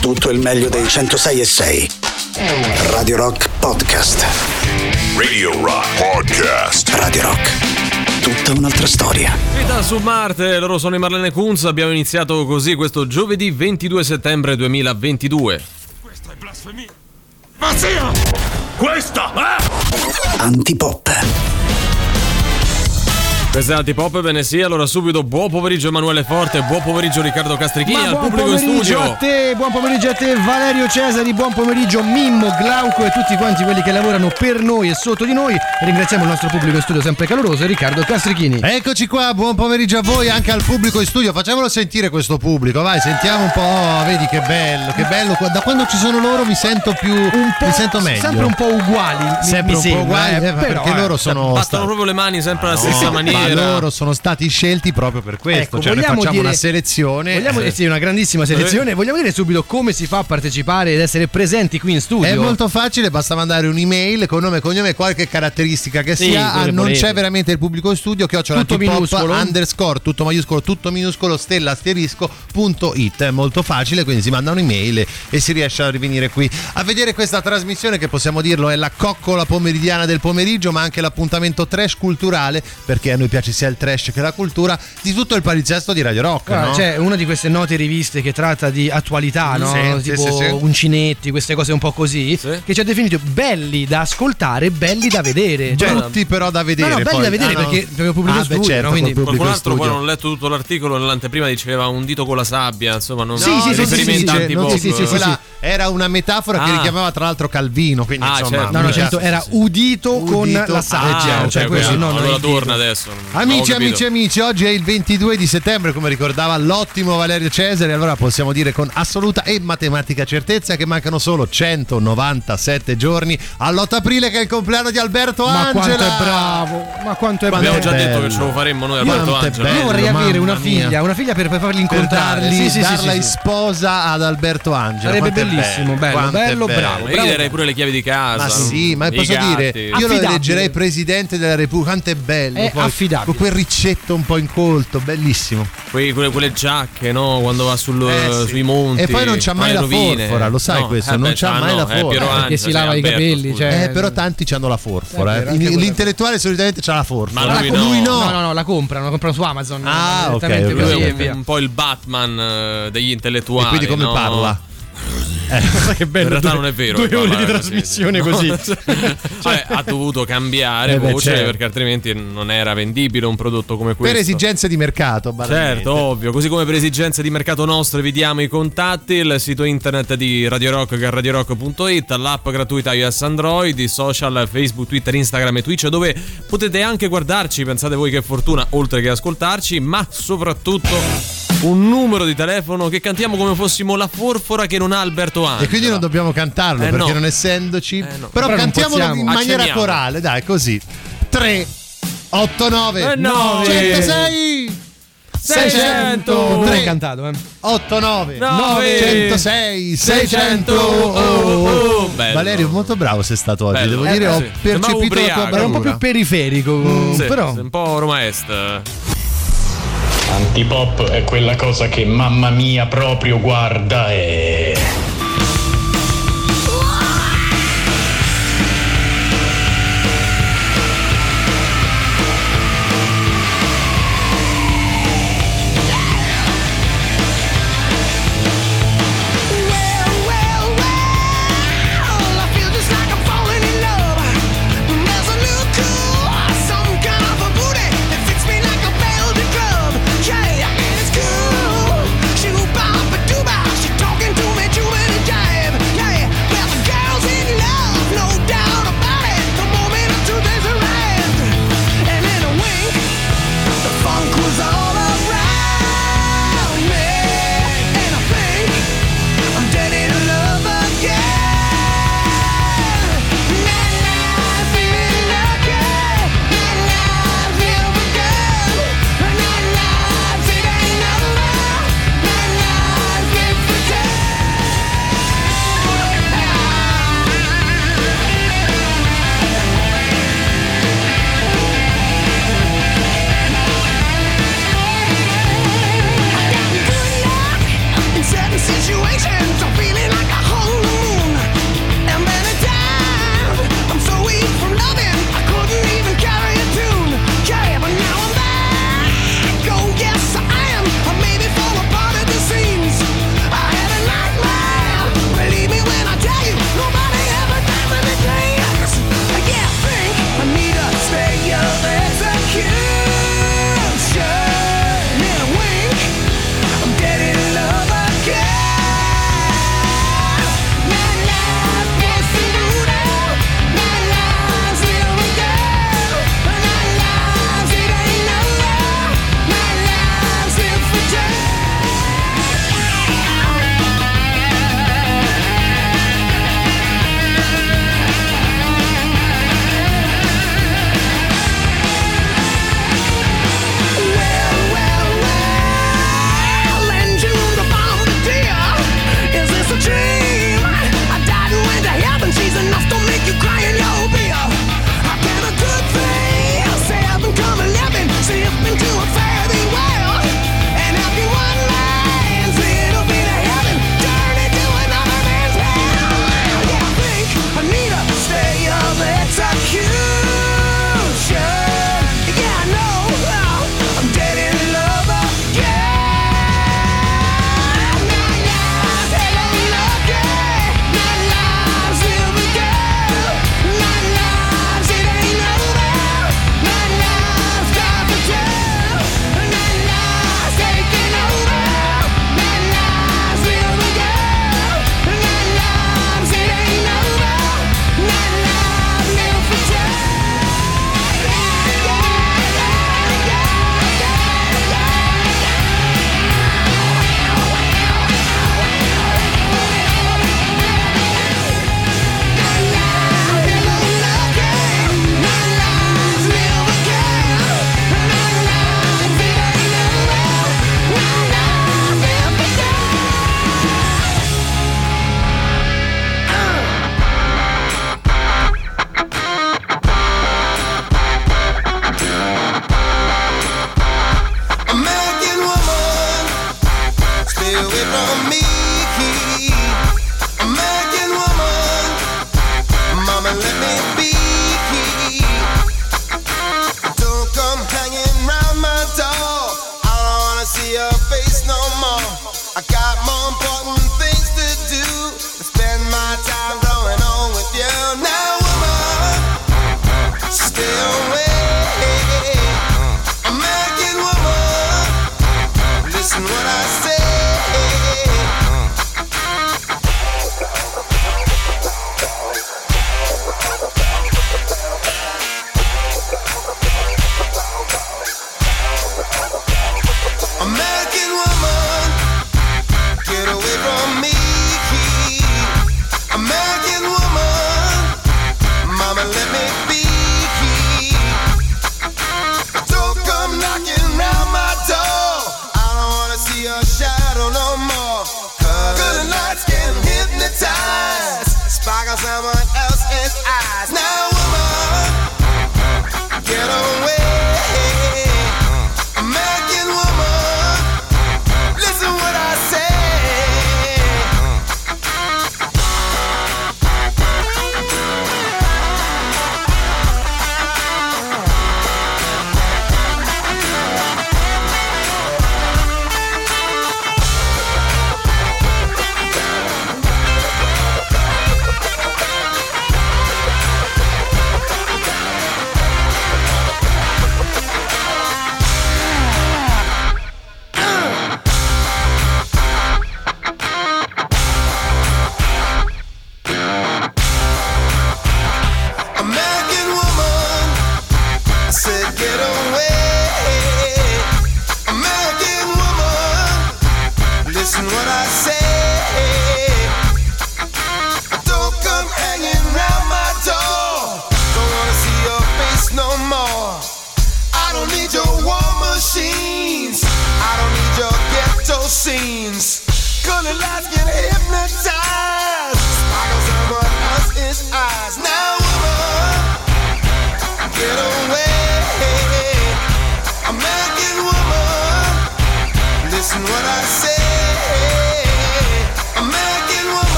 tutto il meglio dei 106 e 6. Radio Rock Podcast. Radio Rock Podcast. Radio Rock. Tutta un'altra storia. Vita su Marte, loro sono i Marlene Kunz, abbiamo iniziato così questo giovedì 22 settembre 2022. Questa è blasfemia. Pazzia! Questa, eh? Antipop. Questa è Antipop, bene sì, allora subito buon pomeriggio Emanuele Forte, buon pomeriggio Riccardo Castrichini al buon pubblico in pomeriggio studio. a te, buon pomeriggio a te Valerio Cesari, buon pomeriggio Mimmo, Glauco e tutti quanti quelli che lavorano per noi e sotto di noi. Ringraziamo il nostro pubblico in studio sempre caloroso, Riccardo Castrichini. Eccoci qua, buon pomeriggio a voi, anche al pubblico in studio. Facciamolo sentire questo pubblico, vai, sentiamo un po'. Oh, vedi che bello, che bello. Da quando ci sono loro mi sento più. Un po', mi sento meglio. Sempre un po' uguali, Sempre mi un po' sembra, uguali, eh, eh, però, perché eh. loro sono. Battono stati- proprio le mani sempre alla stessa No, maniera. Ma loro sono stati scelti proprio per questo. Ecco, cioè, noi facciamo dire- una selezione. Vogliamo, eh, eh sì, una grandissima selezione. Vogliamo dire subito come si fa a partecipare ed essere presenti qui in studio? È molto facile, basta mandare un'email con nome e cognome qualche caratteristica che Sì, sia. Ah, che non volete. c'è veramente il pubblico in studio, chiocciola Tutto minuscolo. underscore, tutto maiuscolo, tutto minuscolo, stella asterisco punto it. È molto facile, quindi si manda un'email e, e si riesce a rivenire qui a vedere questa trasmissione che possiamo dirlo è la coccola pomeridiana del pomeriggio, ma anche l'appuntamento trash culturale, perché a noi piace sia il trash che la cultura, di tutto il palinsesto di Radio Rock. Ah, no? C'è una di queste note riviste che tratta di attualità, no? Sì, tipo sì, sì. Uncinetti, queste cose un po' così, Sì. che ci ha definito belli da ascoltare, belli da vedere. Cioè, Brutti però da vedere. No, no, belli poi. da vedere Ah, no. perché proprio pubblico Ah, beh, certo, no? Quindi Qualcun altro poi non ho letto tutto l'articolo, nell'anteprima diceva un dito con la sabbia, insomma, non Sì, sì, sì, sì, riferimento sì, sì, sì, sì, sì, sì, Quella sì. era una metafora che Ah. richiamava tra l'altro Calvino. Quindi, Ah, insomma, certo. No, no, cioè, certo, era udito, con Udito. la sabbia. Ah, Ah, cioè questo, no, non allora torna adesso. Amici, amici, amici, oggi è il 22 di settembre, come ricordava l'ottimo Valerio Cesare. Allora possiamo dire con assoluta e matematica certezza che mancano solo 197 giorni all'8 aprile, che è il compleanno di Alberto Ma Angela. quanto è bravo, ma quanto è Abbiamo bravo. già detto bello. che ce lo faremmo noi Alberto è Angelo. bello. Io vorrei avere una mia. figlia, una figlia per, per farli Per incontrare. darli, Sì, sì, darla sì, in sì. sposa ad Alberto Angela. Sarebbe Quanto bellissimo, bello, Quanto è bello, bravo. Io gli darei pure le chiavi di casa. Ma sì, ma posso gatti. dire, io lo Affidabile. eleggerei presidente della Repubblica. Quanto è bello! È poi, affidabile. Con quel ricetto un po' incolto, bellissimo. Quei- quelle, quelle giacche, no? Quando va sul- Eh, sì. sui monti. E poi non c'ha mai la rovine. forfora, lo sai No, questo, eh non beh, c'ha ah, mai no, la forfora. Eh, perché Angela, si lava i capelli, cioè- Eh, però tanti hanno la forfora. Eh. L'intellettuale solitamente c'ha la forfora. Ma lui Ah, no. lui no. No, no, no, la comprano, la comprano su Amazon. Ah, ok, Lui così è un, po' il Batman eh, degli intellettuali. E quindi come no? Parla? che bello. In realtà due- non è vero. Due ore di trasmissione così. così. cioè, ha dovuto cambiare Eh beh, voce certo. perché altrimenti non era vendibile un prodotto come questo. Per esigenze di mercato, banalmente. Certo, ovvio, così come per esigenze di mercato nostro vi diamo i contatti, il sito internet di Radio Rock che è radiorock.it, l'app gratuita iOS Android, i social Facebook, Twitter, Instagram e Twitch dove potete anche guardarci, pensate voi che fortuna, oltre che ascoltarci, ma soprattutto un numero di telefono che cantiamo come fossimo la forfora che non ha Alberto Angela. E quindi non dobbiamo cantarlo Eh, perché no. non essendoci. Eh, no. Però, Però cantiamolo in maniera Accenniamo. corale, dai, così. 3 8 9 Eh, nove. 106 600 Non l'ho 3 cantato, eh. 8 9 Nove. 106 600 Oh, oh, oh. Bello. Valerio molto bravo sei stato oggi Bello. devo Eh, dire ho sì. Sembrava percepito la tua ubriaco. Era un po' bravura più periferico, Sì, però. un po' Roma Est. Antipop è quella cosa che mamma mia proprio guarda e...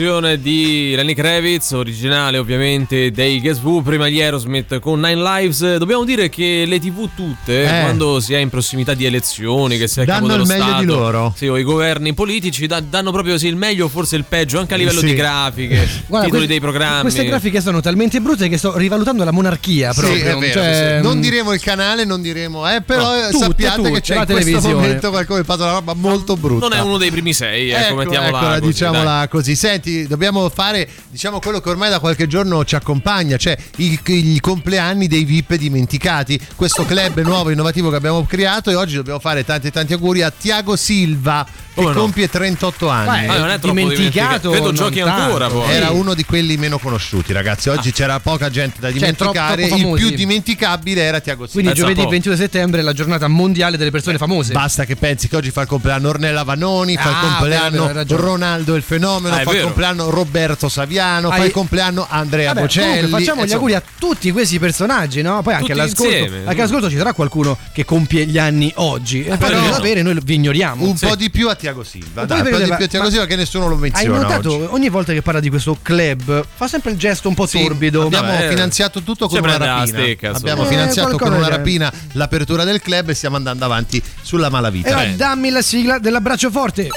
to versione di Lenny Kravitz, originale ovviamente dei Guess Who, prima di Aerosmith con Nine Lives. Dobbiamo dire che le TV tutte, Eh. quando si è in prossimità di elezioni, che si è Danno il dello meglio Stato, di loro. Sì, o i governi politici da- danno proprio sì, il meglio, forse il peggio, anche a livello Sì. di grafiche, Guarda, titoli que- dei programmi. Queste grafiche sono talmente brutte che sto rivalutando la monarchia proprio. Sì, è vero, Cioè, sì. non mm, diremo il canale, non diremo, eh, però No, eh, tutte, sappiate tutte, che c'è la in questo televisione. momento qualcuno che fa una roba molto brutta. Non è uno dei primi sei, ecco, Ecco, mettiamola eccola, così, diciamola dai. così. Senti, dobbiamo fare diciamo quello che ormai da qualche giorno ci accompagna, cioè i, i compleanni dei VIP dimenticati. Questo club nuovo innovativo che abbiamo creato e oggi dobbiamo fare tanti tanti auguri a Tiago Silva che Come no? compie 38 anni. Beh, Ah, non è troppo dimenticato, Credo non giochi tanto. ancora poi. Era uno di quelli meno conosciuti, ragazzi. Oggi c'era poca gente da Cioè, dimenticare. troppo Il più dimenticabile era Tiago Silva. Quindi Pensa giovedì un po'. 22 settembre è la giornata mondiale delle persone famose. Basta che pensi che oggi fa il compleanno Ornella Vanoni, fa il Ah, compleanno vero. Ronaldo il fenomeno, Ah, fa il vero. Compleanno Roberto Saviano, fa Hai- il compleanno Andrea Vabbè, Bocelli. comunque facciamo gli auguri a tutti questi personaggi, no? Poi anche all'ascolto, insieme. anche all'ascolto ci sarà qualcuno che compie gli anni oggi. E poi no. avere, noi vi ignoriamo. Un Sì. po' di più a Tiago Silva, Un po' dai, di un po' di più, a Tiago Silva che nessuno lo Hai menziona notato oggi. ogni volta che parla di questo club fa sempre il gesto un po' Sì, torbido. abbiamo Vabbè, finanziato tutto con una rapina. insomma. abbiamo Eh, finanziato con una rapina l'apertura del club e stiamo andando avanti sulla malavita. ora dammi la sigla dell'abbraccio forte.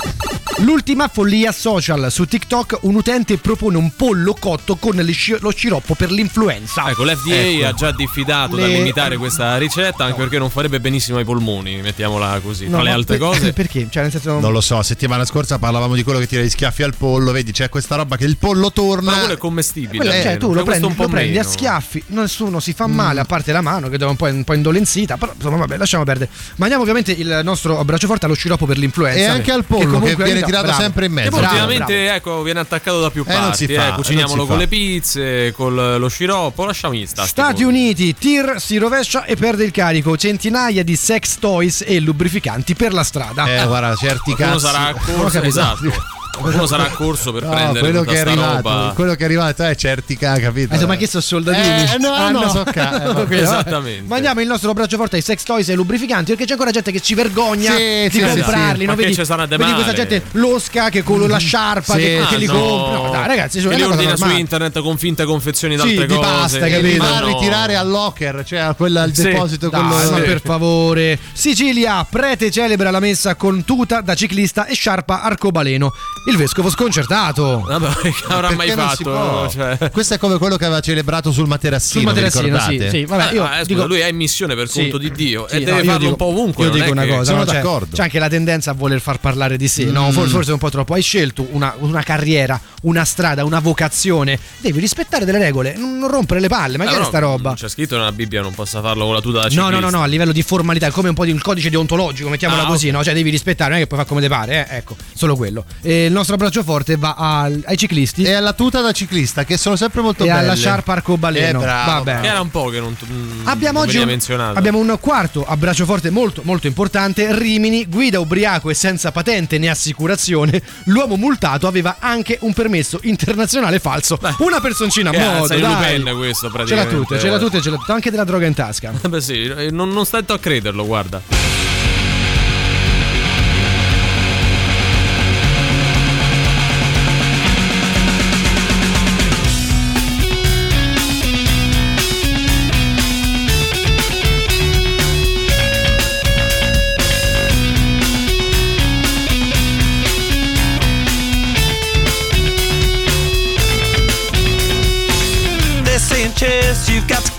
L'ultima follia social. Su TikTok un utente propone un pollo cotto con sci- lo sciroppo per l'influenza. Ecco, l'FDA Ecco. ha già diffidato Le- dall'imitare questa ricetta, anche perché non farebbe benissimo ai polmoni, mettiamola così. No, Tra le no, altre per- cose. Perché? Cioè, nel senso. Non lo so, settimana scorsa parlavamo di quello che tira gli schiaffi al pollo, vedi, c'è questa roba che il pollo torna. Ma quello è commestibile. Quello- cioè, tu lo prendi, un po' lo prendi a schiaffi, nessuno si fa male, a parte la mano che deve un po', un po' indolenzita. Però insomma, vabbè, lasciamo perdere. Mandiamo ovviamente il nostro abbraccio forte allo sciroppo per l'influenza. E anche al pollo, che comunque viene aiuta- tirato bravo. sempre in mezzo. Che ultimamente ecco, viene attaccato da più Eh, parti. fa, eh, non cuciniamolo con le pizze, con lo sciroppo, lasciami stare. sti Stati. Uniti, tir si rovescia e perde il carico. Centinaia di sex toys e lubrificanti per la strada. Eh, guarda, certi cazzi. sarà accorso, esatto. Qualcuno sarà a corso per No, prendere quello tutta che è sta arrivato, roba. quello che è arrivato è certica, capito? Hai detto, ma che sono soldatini? Eh, no, Ah, no, so ca- eh, vabbè. Ok, vabbè. Esattamente. Mandiamo il nostro braccio forte ai sex toys e ai lubrificanti perché c'è ancora gente che ci vergogna Sì, di sì, comprarli. sì, no? Che Vedi, ci sarà vedi questa gente losca che con la sciarpa Sì, che, che ah, li no. compra. No, dai, ragazzi, su, che è li ordina su internet con finte confezioni Sì, d'altre di cose. pasta, E capito? Va a ritirare al locker, cioè a quella al Sì. deposito ma Sì. per favore. Sicilia, prete celebra la messa con tuta da ciclista e sciarpa arcobaleno. Il vescovo sconcertato. Vabbè, che avrà mai Perché non si fatto? può? Cioè... Questo è come quello che aveva celebrato sul materassino, Sul materassino, sì, ricordate? sì. Vabbè, io Ah, eh, scusa, dico, lui è in missione per Sì. conto di Dio Sì, e no, deve io farlo dico- un po' ovunque. Io non dico è una che- cosa, sono no? Cioè, d'accordo. c'è anche la tendenza a voler far parlare di sé, Mm. no? For- Forse un po' troppo. Hai scelto una, una carriera, una strada, una vocazione. Devi rispettare delle regole, non rompere le palle. Ma Eh, che è no, sta roba? C'è scritto nella Bibbia non possa farlo con la tuta da No, ciclista. no, no, no, a livello di formalità, è come un po' di un codice deontologico, mettiamola Ah, così, no? Cioè devi rispettare, non è che puoi fare come te pare, eh? ecco, solo quello. E nostro abbraccio forte va al- ai ciclisti E alla tuta da ciclista, che sono sempre molto e belle. alla sciarpa arcobaleno. Eh, bravo, era un po' che non, mm, Abbiamo non oggi un, menzionato. abbiamo un quarto abbraccio forte molto molto importante. Rimini, guida ubriaco e senza patente né assicurazione. L'uomo multato aveva anche un permesso internazionale falso. Una personcina a modo, sei dai. Lupin questo Ce l'ha praticamente. tutte, ce l'ha tutte, ce l'ha tutte, anche della droga in tasca. Beh sì, non, non stento a crederlo, guarda.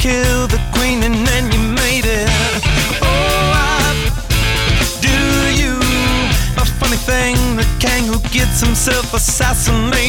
Kill the queen and then you made it. Oh, I do you a funny thing, the king who gets himself assassinated.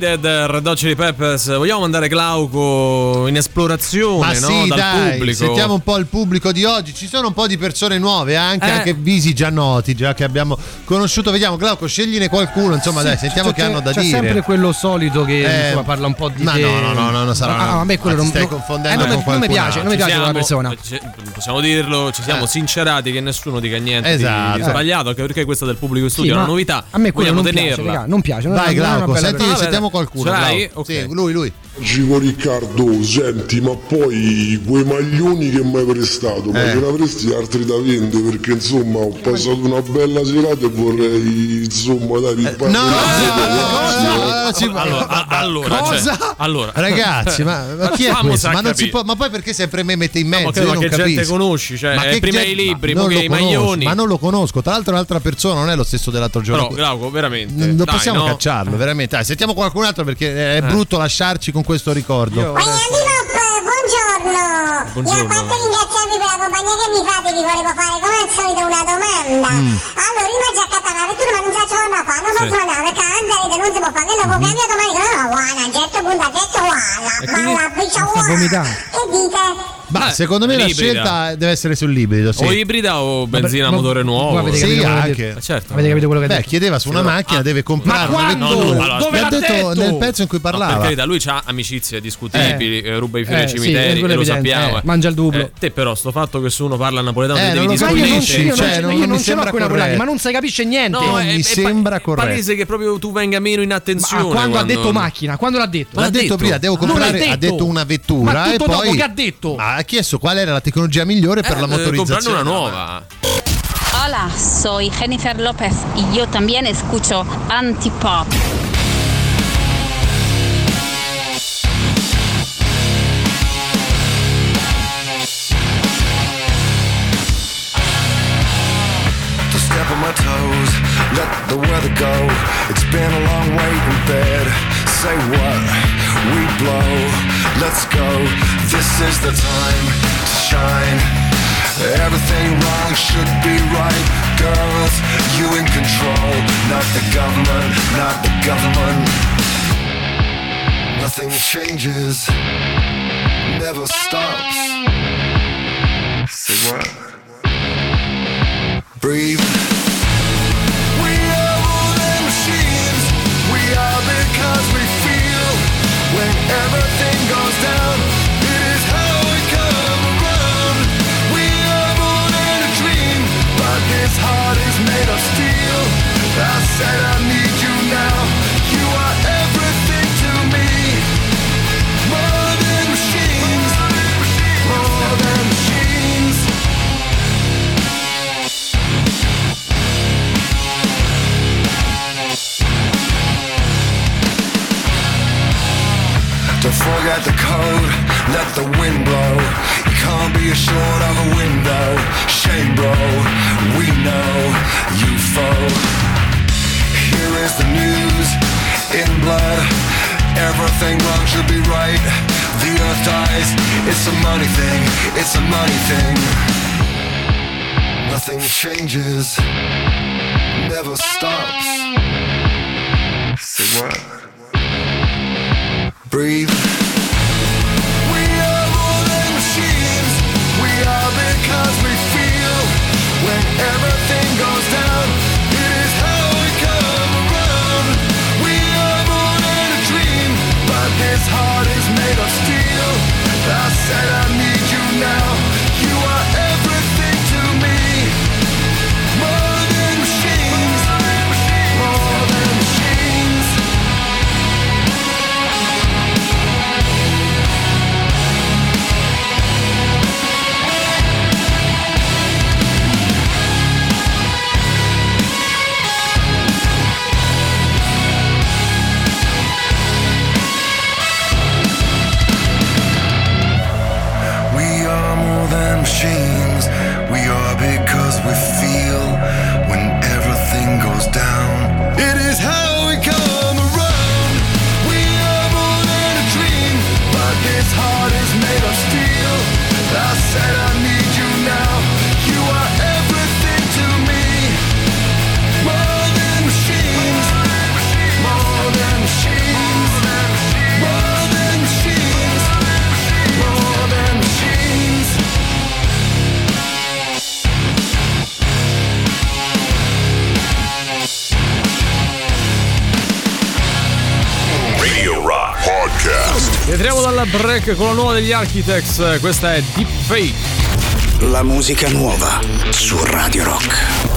Faded, Red Hot Chili Peppers. Vogliamo mandare Glauco in esplorazione, Ma no? sì, Dal dai, pubblico. sentiamo un po' il pubblico di oggi. Ci sono un po' di persone nuove, anche, Eh. anche visi già noti, già che abbiamo conosciuto. Vediamo, Glauco, scegliene qualcuno. Insomma, dai, sentiamo C'è- che hanno da c'è dire. sempre quello solito che Eh, insomma, parla un po' di ma te. no, no, no, no, non sarà- Ah, a me quello ma ti non stai non- confondendo eh, non, non mi piace, non mi piace siamo- quella persona. ci- possiamo dirlo, ci siamo Eh. sincerati che nessuno dica niente Esatto. di, sbagliato, anche perché questa del pubblico studio Sì, è una novità. A me quello non piace, raga, non piace. non una Glauco, senti, sentiamo qualcuno. Ce l'hai? Glauco. Ok. Sì, lui, lui. Gico Riccardo, senti, ma poi quei maglioni che mi hai prestato, ma Eh. ce ne avresti altri da vendere? Perché insomma ho passato una bella serata e vorrei insomma dai riparare. No, ragazzi, no, ci- Allora, allora, Cosa? cioè, allora. Ragazzi, ma, ma chi è questo? Ma, non si capire. può- ma poi perché sempre me mette in ma mezzo? Io ma non che gente capisco. conosci? Cioè, Ma che prima gente- i libri, ma poi non i lo conosco, maglioni. Ma non lo conosco. Tra l'altro, l'altra persona non è lo stesso dell'altro giorno. Però, Glauco, veramente. Non possiamo no? cacciarlo, veramente. Sentiamo qualcun altro perché Eh. è brutto lasciarci con questo ricordo. Io- buongiorno. Buongiorno. E a parte ringraziarvi per la compagnia che mi fate, vi volevo fare come al solito una domanda. Allora, io già vettura, ma non ciò da fare, non Sì. andare perché Anzalete non si può fare, lo può cambiare domani, no, no, guarda, getto punta, getto quindi- ma la biccia vomitando. Che dite? Ma Eh, secondo me la l'ibrida. scelta deve essere sull'ibrido. Sì. O ibrida o benzina a ma- motore nuovo. ma avete Sì, capito quello che ha anche. certo. Avete capito quello che ha Beh, detto? chiedeva su una macchina, deve comprare Ma una quando? vettura. Allora, Dove L'ha detto detto? nel pezzo in cui No, parlava. carità, lui ha amicizie discutibili, eh, ruba i fiori ai Eh, sì, cimiteri, e lo evidente, sappiamo. eh, mangia il dublo. Eh, te però, sto fatto che se uno parla napoletano Eh, devi non lo Ma io non, capisci, io non, cioè, ce- non- io non ce l'ho sembra con napoletani, ma non si capisce niente. No, è, mi è sembra è corretto. palese che proprio tu venga meno in Ma attenzione. quando, ha detto macchina? Quando l'ha detto? L'ha detto, prima, devo comprare, ha detto. una vettura Ma e tutto dopo poi che ha detto? Ha chiesto qual era la tecnologia migliore per la Eh, comprarne motorizzazione. una nuova. Hola, soy Jennifer López y yo también escucho Antipop. to step on my toes, let the weather go. It's been a long wait in bed. Say what? We blow. Let's go. This is the time to shine. Everything wrong should be right. Girls, you in control. Not the government, not the government. Nothing changes, never stops. Say what? breathe. I said I need Cheers. Con la nuova degli Architects, questa è Deep Fake. La musica nuova su Radio Rock.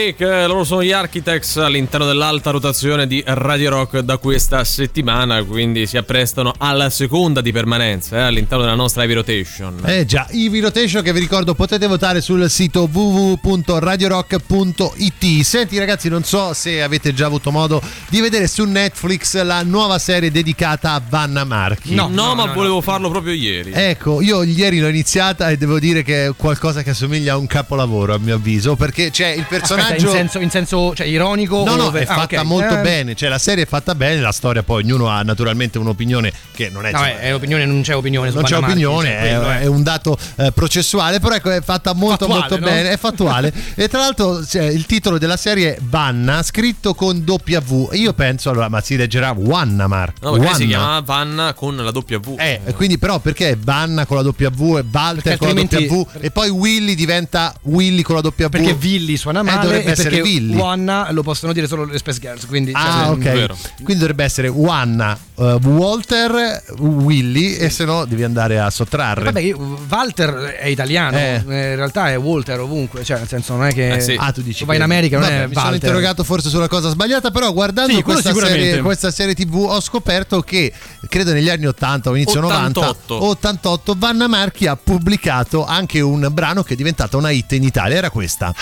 Fake, eh, loro sono gli Architects all'interno dell'alta rotazione di Radio Rock da questa settimana, quindi si apprestano alla seconda di permanenza eh, all'interno della nostra Heavy Rotation. Eh già, Ivy Rotation che vi ricordo potete votare sul sito www.radiorock.it. Senti ragazzi, non so se avete già avuto modo di vedere su Netflix la nuova serie dedicata a Vanna Marchi. No, ma volevo farlo proprio ieri. Ecco, io ieri l'ho iniziata e devo dire che è qualcosa che assomiglia a un capolavoro a mio avviso, perché c'è il personaggio... Aspetta, in senso, in senso cioè, ironico? No, no, o- è ah, fatta ok. molto Eh, bene, cioè la serie è fatta bene, la storia poi ognuno ha naturalmente un'opinione che non è... No, insomma, è, opinione, non c'è opinione. non c'è opinione, cioè, è, quello, eh. è un dato eh, processuale, però ecco è fatta molto Fattuale, molto no? bene, è fattuale. e tra l'altro cioè, il titolo della serie è Vanna, scritto con W. E io penso allora, ma si leggerà Wanna Mark. No, perché si Wanna. chiama Vanna con la W. Eh, quindi però perché Vanna con la W e Walter Perché con la W e poi Willy diventa Willy con la W? Perché Villi suona Eh, male dovrebbe e essere perché Willy. Wanna lo possono dire solo le Space Girls. Quindi, Ah, cioè, ok. vero. Quindi dovrebbe essere Wanna, eh, Walter, Willy, e se no devi andare a sottrarre. Vabbè, io- Walter è italiano, Eh. eh, in realtà è Walter ovunque, cioè nel senso non è che Eh, sì. Ah, tu dici vai in America, non Vabbè, è mi sono Walter. interrogato forse sulla cosa sbagliata, però guardando Sì, questa, serie, questa serie TV ho scoperto che credo negli anni 80 o inizio 90 88. o 88 Vanna Marchi ha pubblicato anche un brano che è diventata una hit in Italia, era questa.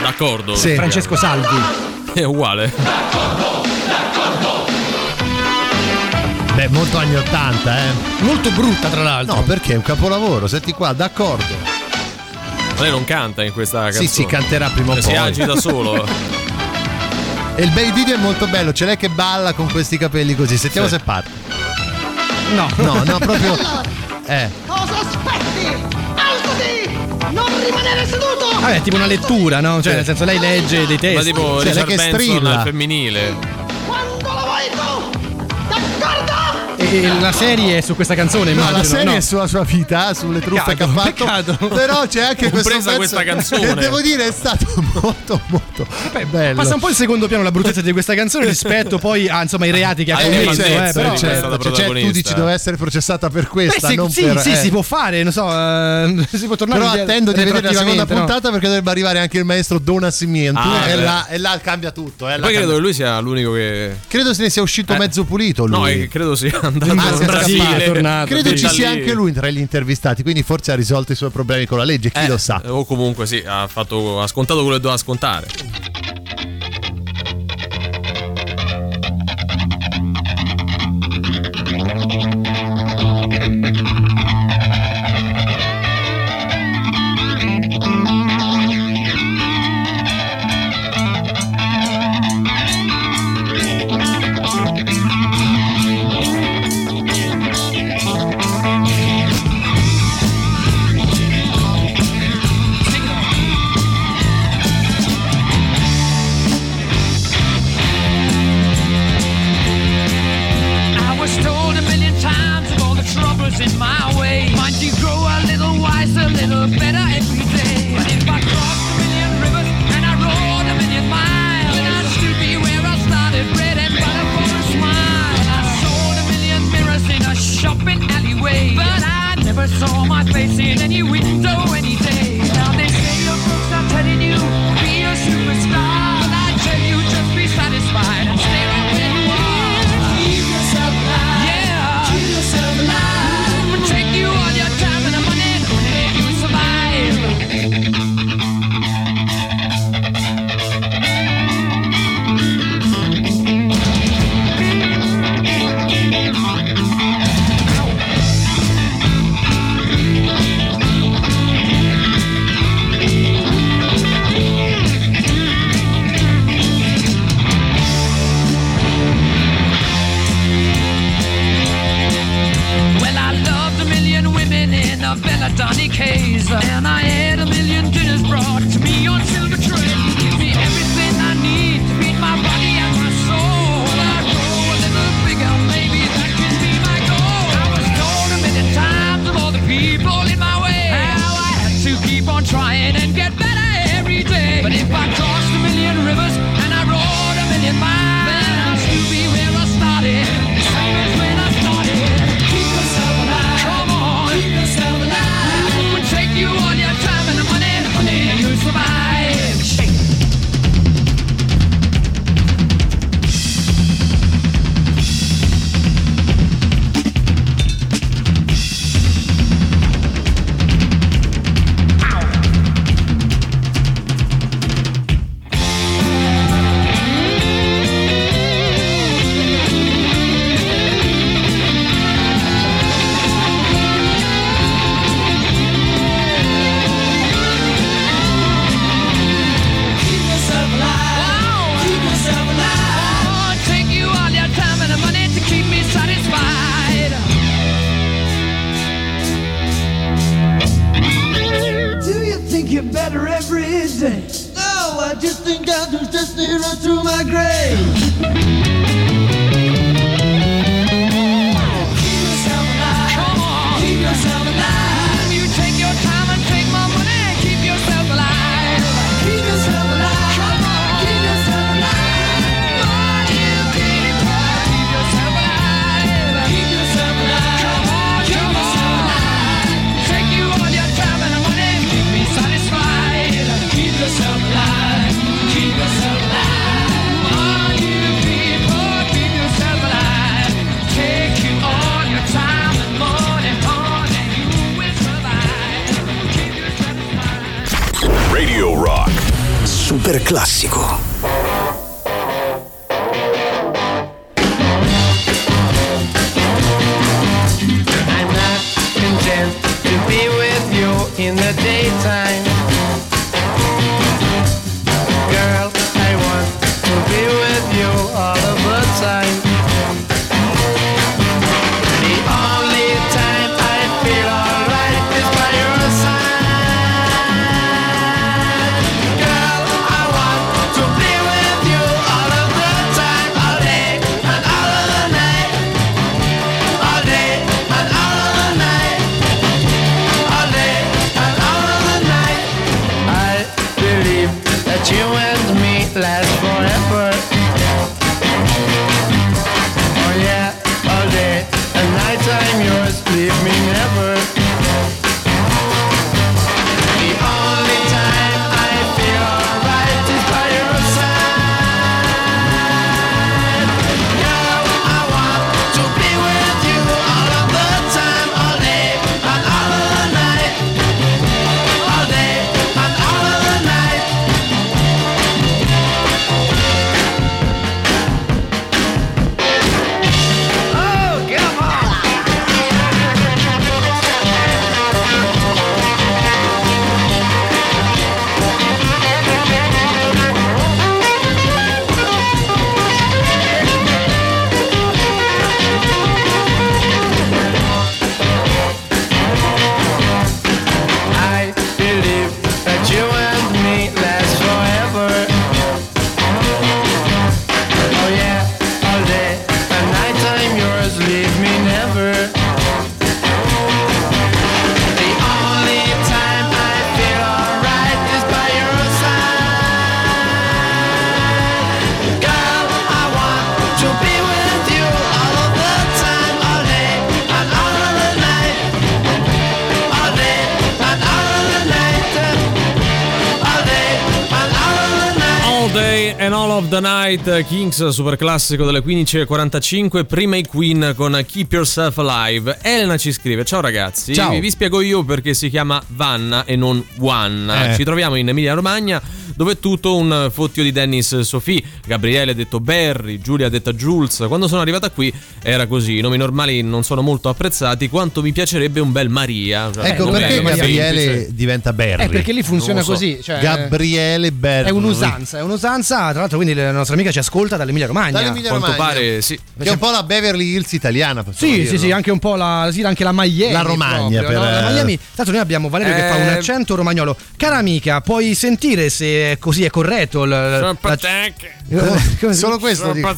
D'accordo. Sì. Francesco Salvi. È uguale. Beh, molto anni 80, eh. Molto brutta, tra l'altro. No, perché è un capolavoro, senti qua, d'accordo. Ma lei non canta in questa canzone. Sì, sì, canterà prima o Cioè, poi. Si agita solo. E il bel video è molto bello, c'è lei che balla con questi capelli così. Sentiamo Sì. se parte. No. No, no, proprio. Eh. Cosa aspetti? Alzati! Non rimanere seduto! Vabbè, è tipo una lettura, no? Cioè, nel senso, lei legge dei testi. Ma tipo Cioè, lei Richard che Benson strilla. al femminile. Quando la vuoi tu! D'accordo? E la serie è su questa canzone, No, immagino. la serie no? è sulla sua vita, sulle truffe Peccato, che ha fatto. peccato. Però c'è anche questo questa canzone. Che devo dire è stato molto, molto bello. Passa un po' in secondo piano la bruttezza di questa canzone rispetto poi a insomma i reati che ha Eh, commesso. certo, eh, certo, però, certo. eh, Cioè, cioè, tu dici deve essere processata per Beh, questa, sì, non sì, per sì, eh. si può fare, non so, eh, si può tornare Però attendo di vedere la seconda puntata perché dovrebbe arrivare anche il maestro Don Nascimento Ah, e, beh. là, e là cambia tutto. eh, là Poi credo cambia- che lui sia l'unico che. credo se ne sia uscito Eh. mezzo pulito lui. No, che credo sia andato Ah, in sia Brasile. tornato. Credo Sì. ci sia lì- anche lui tra gli intervistati, quindi forse ha risolto i suoi problemi con la legge, chi Eh, lo sa. O comunque sì, ha, fatto, ha scontato quello che doveva scontare. Classico. Night, Kings, super classico delle 15.45, prima i Queen con Keep Yourself Alive. Elena ci scrive, ciao ragazzi, Ciao. vi spiego io perché si chiama Vanna e non Juan. Eh. Ci troviamo in Emilia Romagna dove è tutto un fottio di Dennis Sofì, Gabriele detto Barry, Giulia detta Jules. Quando sono arrivata qui era così, i nomi normali non sono molto apprezzati quanto mi piacerebbe un bel Maria. Cioè, Ecco perché Gabriele semplice. diventa Barry. Eh, perché lì funziona so. così. Cioè, Gabriele Barry. È un'usanza, è un'usanza. Tra l'altro, quindi la nostra amica ci ascolta dall'Emilia Romagna. Dall'Emilia Quanto Romagna. pare sì. Che è un po' la Beverly Hills italiana. Sì, dirlo. sì, sì, anche un po' la, sì, anche la Miami. La Romagna, proprio, per- no? La Miami. Tanto noi abbiamo Valerio che fa un Eh. accento romagnolo. Cara amica, puoi sentire se è così è corretto? il- la- Solo questo, dico-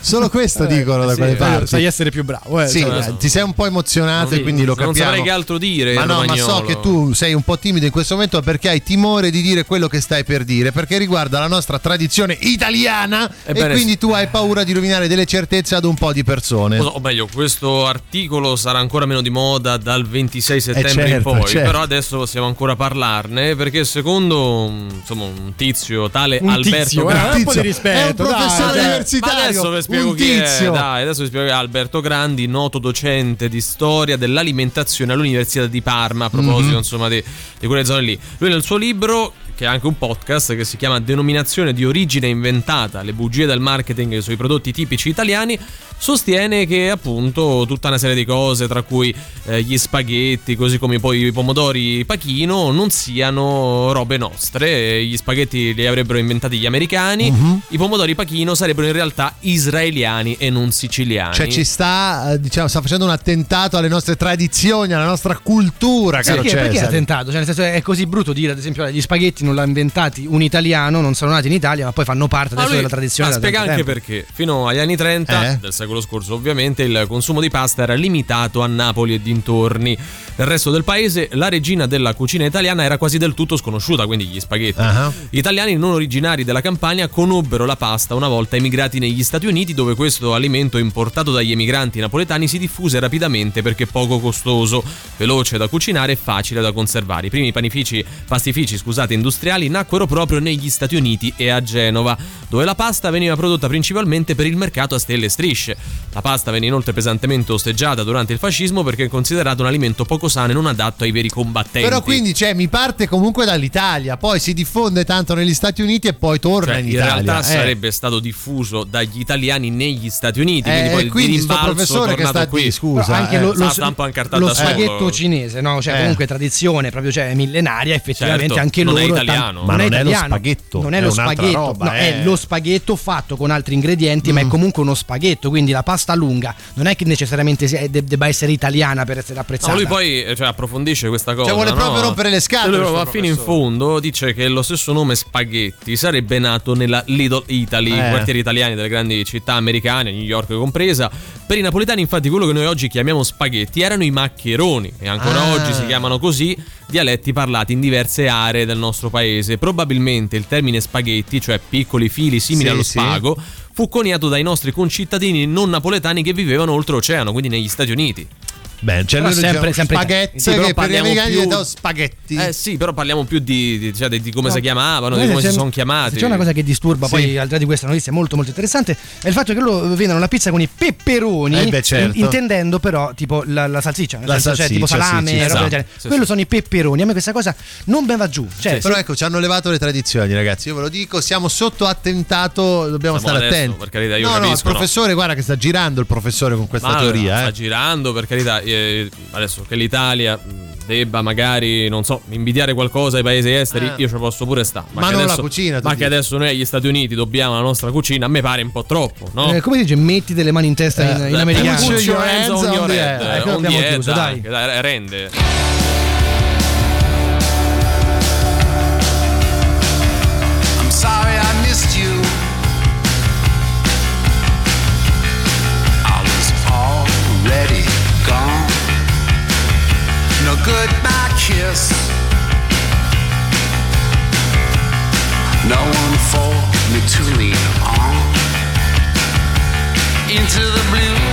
solo questo dicono da sì, quelle eh, parti. sai essere più bravo. Eh, Sì, insomma. eh, ti sei un po' emozionato e quindi lo non capiamo. saprei che altro dire, Ma no, ma so romagnolo. che tu sei un po' timido in questo momento perché hai timore di dire quello che stai per dire, perché riguarda la nostra tradizione italiana Ebbene, e quindi tu hai paura di rovinare delle certezze ad un po' di persone. O meglio, questo articolo sarà ancora meno di moda dal 26 settembre in certo, poi, certo. però adesso possiamo ancora parlarne perché secondo mm, insomma, un tizio tale Un Alberto tizio, eh, Grandi un po' di È un professore dai, cioè. universitario. Adesso vi spiego un chi è. Dai, adesso vi spiego Alberto Grandi, noto docente di storia dell'alimentazione all'Università di Parma, a proposito Mhm. insomma di, di quelle zone lì. Lui nel suo libro che è anche un podcast che si chiama Denominazione di origine inventata, le bugie del marketing sui prodotti tipici italiani, sostiene che appunto tutta una serie di cose, tra cui eh, gli spaghetti, così come poi i pomodori pachino, non siano robe nostre. Gli spaghetti li avrebbero inventati gli americani, Mhm. i pomodori pachino sarebbero in realtà israeliani e non siciliani. Cioè ci sta, eh, diciamo, sta facendo un attentato alle nostre tradizioni, alla nostra cultura, caro Perché, perché è Cesare. attentato? Cioè, nel senso, è così brutto dire, ad esempio, gli spaghetti non l'ha inventati un italiano, non sono nati in Italia, ma poi fanno parte adesso lui- della tradizione. ma spiega anche tempo. perché fino agli anni 30 Eh? del secolo scorso ovviamente il consumo di pasta era limitato a Napoli e dintorni nel resto del paese la regina della cucina italiana era quasi del tutto sconosciuta quindi gli spaghetti Ah. gli italiani non originari della Campania conobbero la pasta una volta emigrati negli Stati Uniti dove questo alimento importato dagli emigranti napoletani si diffuse rapidamente perché poco costoso veloce da cucinare e facile da conservare i primi panifici pastifici scusate industriali industriali nacquero proprio negli Stati Uniti e a Genova, dove la pasta veniva prodotta principalmente per il mercato a stelle e strisce. La pasta venne inoltre pesantemente osteggiata durante il fascismo perché è considerata un alimento poco sano e non adatto ai veri combattenti. Però quindi cioè, mi parte comunque dall'Italia, poi si diffonde tanto negli Stati Uniti e poi torna Cioè, in in Italia. realtà Eh. sarebbe stato diffuso dagli italiani negli Stati Uniti. Eh, quindi poi quindi rimbalzo professore che tornato sta qui. di- scusa, Però anche eh. lo, lo, incartata lo da solo. spaghetto cinese, no? Cioè, Eh. comunque tradizione proprio cioè, millenaria, effettivamente Certo, anche loro. È italiano. Ma non è lo italiano. spaghetto, non è, è lo spaghetto, roba, no, eh. è lo spaghetto fatto con altri ingredienti, ma è comunque uno spaghetto. Quindi la pasta lunga non è che necessariamente sia- de- debba essere italiana per essere apprezzata. No, lui poi eh, cioè, approfondisce questa cosa. vuole no? proprio rompere le scatole, Lui va fino in fondo. Dice che lo stesso nome spaghetti sarebbe nato nella Little Italy, Eh. quartieri italiani delle grandi città americane, New York compresa. Per i napoletani, infatti, quello che noi oggi chiamiamo spaghetti erano i maccheroni e ancora Ah. oggi si chiamano così dialetti parlati in diverse aree del nostro paese. Probabilmente il termine spaghetti, cioè piccoli fili simili Sì, allo sì. spago, fu coniato dai nostri concittadini non napoletani che vivevano oltreoceano, quindi negli Stati Uniti. Beh, cioè sempre- sempre- spaghetti Sì, però per gli parliamo americani più- spaghetti. Eh sì, però parliamo più di, di- cioè, di- come No. si chiamavano, di come si sono chiamati. C'è una cosa che disturba, Sì. poi al di là di questa notizia molto molto interessante, è il fatto che loro vendono la pizza con i peperoni, Eh beh, certo. in- intendendo però tipo la, la salsiccia, La senso, cioè, tipo salsiccia, salame, sì, sì, roba del esatto. genere. Sì, Quello sì. sono i peperoni, a me questa cosa non ben va giù. Cioè, Però ecco, ci hanno levato le tradizioni, ragazzi. Io ve lo dico, siamo sotto attentato, dobbiamo Siamo stare adesso, attenti. per carità, io no, no, il capisco, no. professore, guarda che sta girando il professore con questa teoria. sta eh. girando, per carità. Eh, adesso che l'Italia debba magari, non so, invidiare qualcosa ai paesi esteri, Eh. io ci posso pure stare. Ma che non la adesso, cucina, tu Ma che adesso noi agli Stati Uniti dobbiamo la nostra cucina, a me pare un po' troppo, no? eh, come si dice, metti delle mani in testa in, in Eh, americano. put your hands on your head, Eh, on the head, chiuso, dai. anche, dai, rende. Goodbye kiss. No one for me to lean on. Into the blue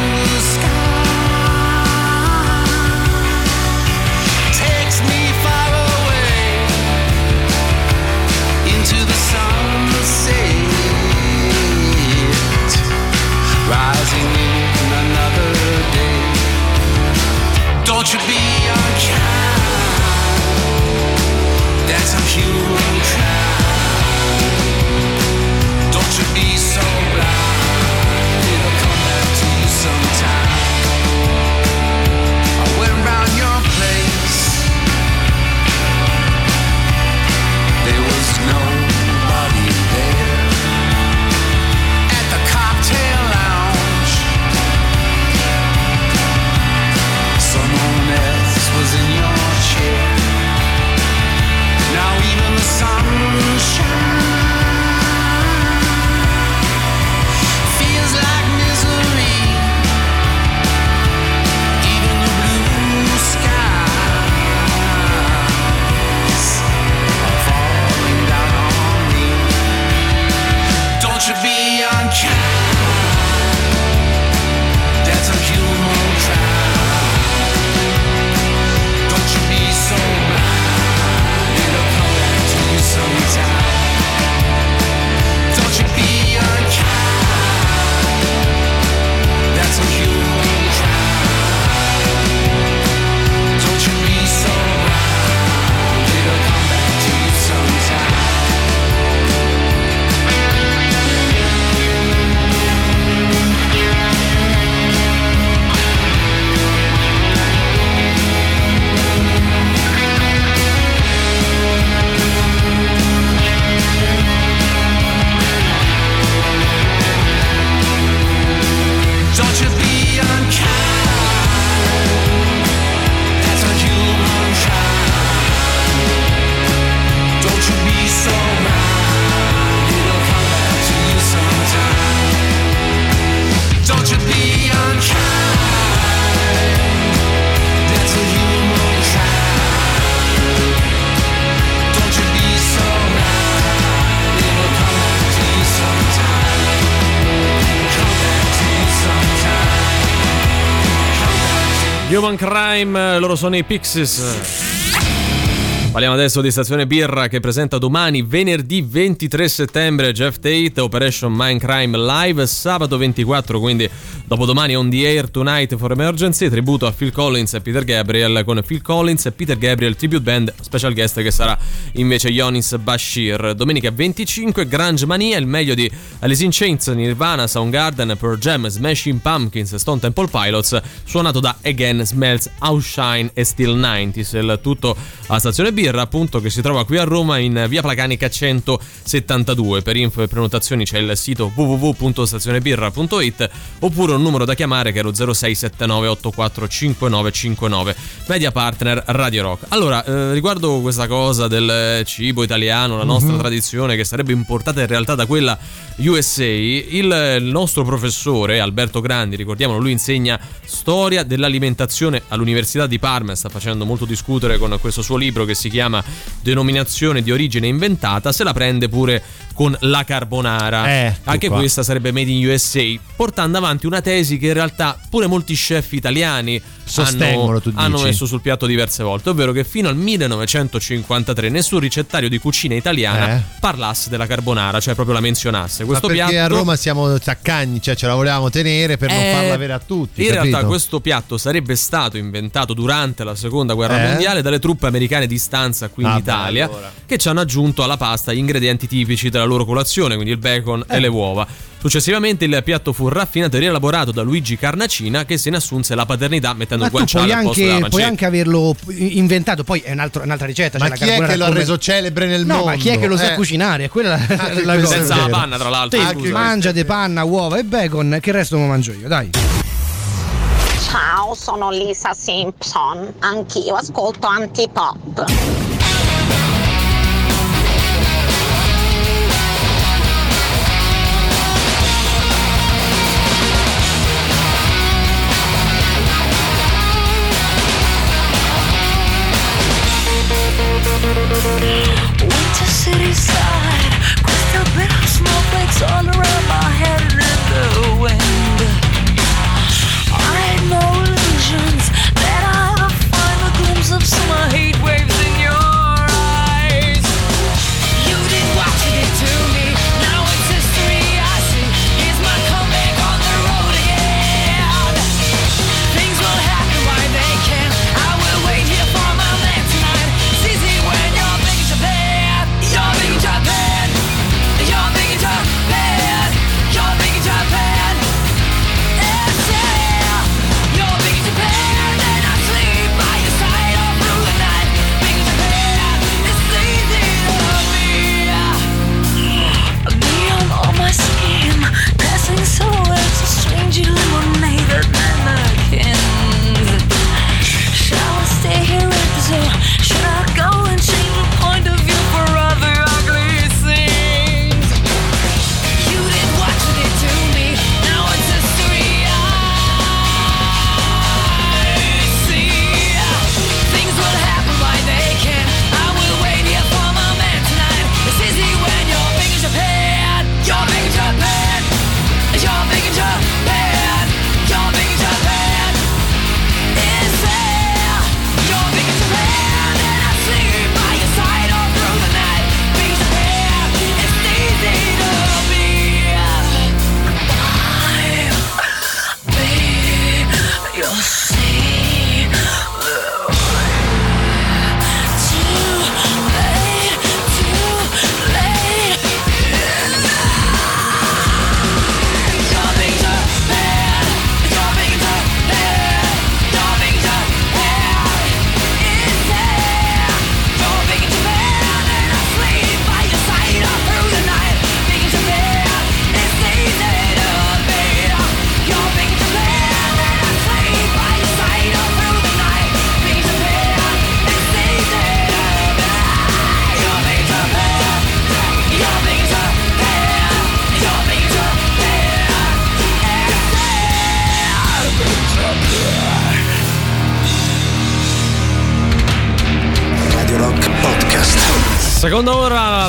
Human Crime, loro sono i Pixies. Parliamo adesso di Stazione Birra che presenta domani, venerdì 23 settembre, Jeff Tate, Operation Mindcrime Live, sabato 24, quindi dopodomani On The Air Tonight for Emergency, tributo a Phil Collins e Peter Gabriel con Phil Collins e Peter Gabriel Tribute Band, special guest che sarà invece Yonis Bashir. Domenica 25, Grange Mania, il meglio di Alice in Chains, Nirvana, Soundgarden, Pearl Jam, Smashing Pumpkins, Stone Temple Pilots, suonato da Again, Smells, Outshine e Still 90s. Il tutto alla Stazione Birra, appunto, che si trova qui a Roma in via Placanica 172. Per info e prenotazioni c'è il sito www.stazionebirra.it oppure un numero da chiamare che è lo 0679845959. Media partner Radio Rock. Allora, eh, riguardo questa cosa del cibo italiano, la nostra Mhm. tradizione che sarebbe importata in realtà da quella USA, il nostro professore Alberto Grandi, ricordiamolo, lui insegna storia dell'alimentazione all'Università di Parma, sta facendo molto discutere con questo suo libro che si chiama Denominazione di origine inventata, se la prende pure con la carbonara. Eh, Anche qua. questa sarebbe made in USA, portando avanti una tesi che in realtà pure molti chef italiani Sostengono, hanno, hanno messo sul piatto diverse volte, ovvero che fino al 1953 nessun ricettario di cucina italiana Eh? parlasse della carbonara, cioè proprio la menzionasse. Questo Ma perché piatto a Roma siamo taccagni, cioè ce la volevamo tenere per non Eh, farla avere a tutti. In capito? realtà questo piatto sarebbe stato inventato durante la seconda guerra Eh? mondiale dalle truppe americane di stanza qui in Ah, beh, Italia allora. che ci hanno aggiunto alla pasta gli ingredienti tipici della loro colazione, quindi il bacon Eh. e le uova. Successivamente il piatto fu raffinato e rielaborato da Luigi Carnacina che se ne assunse la paternità mettendo Ma il puoi guanciale al posto della anche, puoi anche averlo inventato, poi è un altro- un'altra ricetta. Ma cioè la chi è che lo ha come- reso celebre nel no, mondo? ma chi è che lo sa Eh. cucinare? Quella è la, Anche la cosa. Senza la panna, tra l'altro. Te scusa. mangiate panna, uova e bacon, che il resto lo mangio io, dai. Ciao, sono Lisa Simpson. Anch'io ascolto antipop.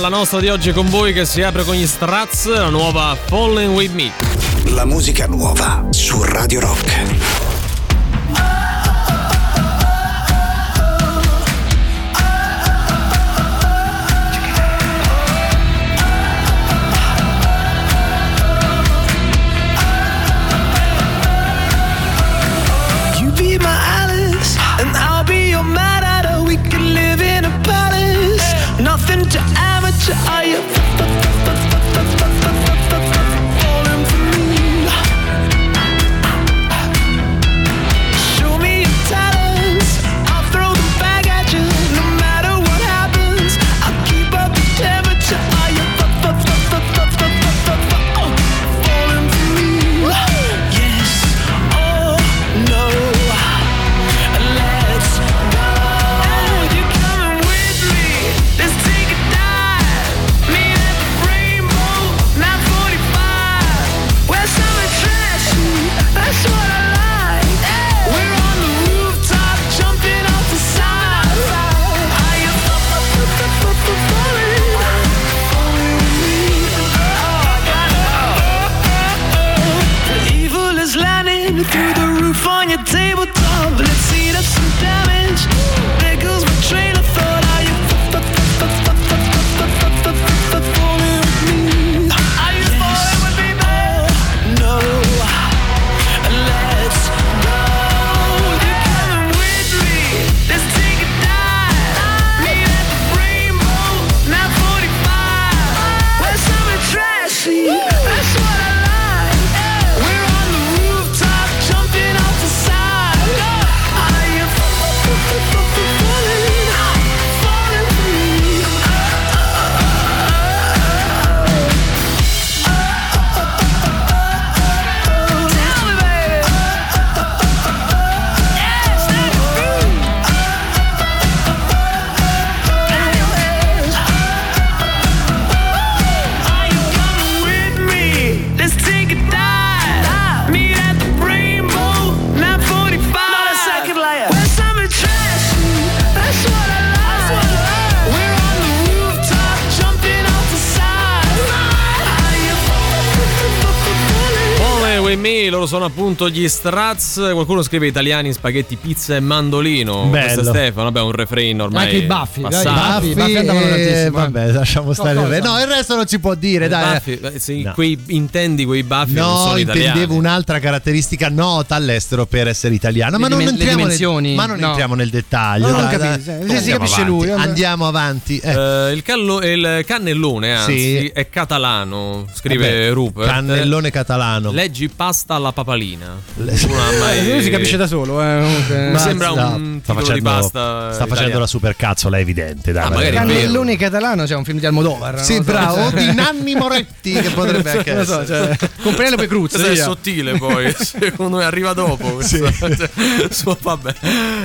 Ora, la nostra di oggi con voi che si apre con gli Straz, la nuova Falling With Me. La musica nuova su Radio Rock. Are you sono appunto gli Strats. Qualcuno scrive italiani, spaghetti, pizza e mandolino. Bello. Questo è Stefano, vabbè, un refrain ormai. Anche i baffi, dai, passato. i baffi, i baffi andavano eh, vabbè, lasciamo stare. cosa? No, il resto non si può dire, dai. baffi, eh, sì, No. quei, intendi quei baffi non No, sono italiani. intendevo un'altra caratteristica nota all'estero per essere italiana, ma Le non, le entriamo nel, dimensioni? ma non No. entriamo nel dettaglio. No, non dai, capisco, dai. sì, si Andiamo capisce avanti, lui, vabbè. Andiamo avanti. eh. Eh, il, callo- il cannellone, anzi, Sì. è catalano, scrive Vabbè, Rupert. Cannellone catalano. Leggi pasta alla papalina. Mai- Eh, lui si capisce da solo, eh. Mi sembra un Sta- sta di facendo, pasta sta facendo italiano. la supercazzola, è evidente. Dai, Ah, magari. Cannellone catalano, c'è un film di Almodovar. Sì, so, bravo, o cioè- di Nanni Moretti, che potrebbe anche Non so, essere. cioè, con Penelope Cruz. Questo è sottile poi, secondo me arriva dopo. questo. Cioè, so- vabbè.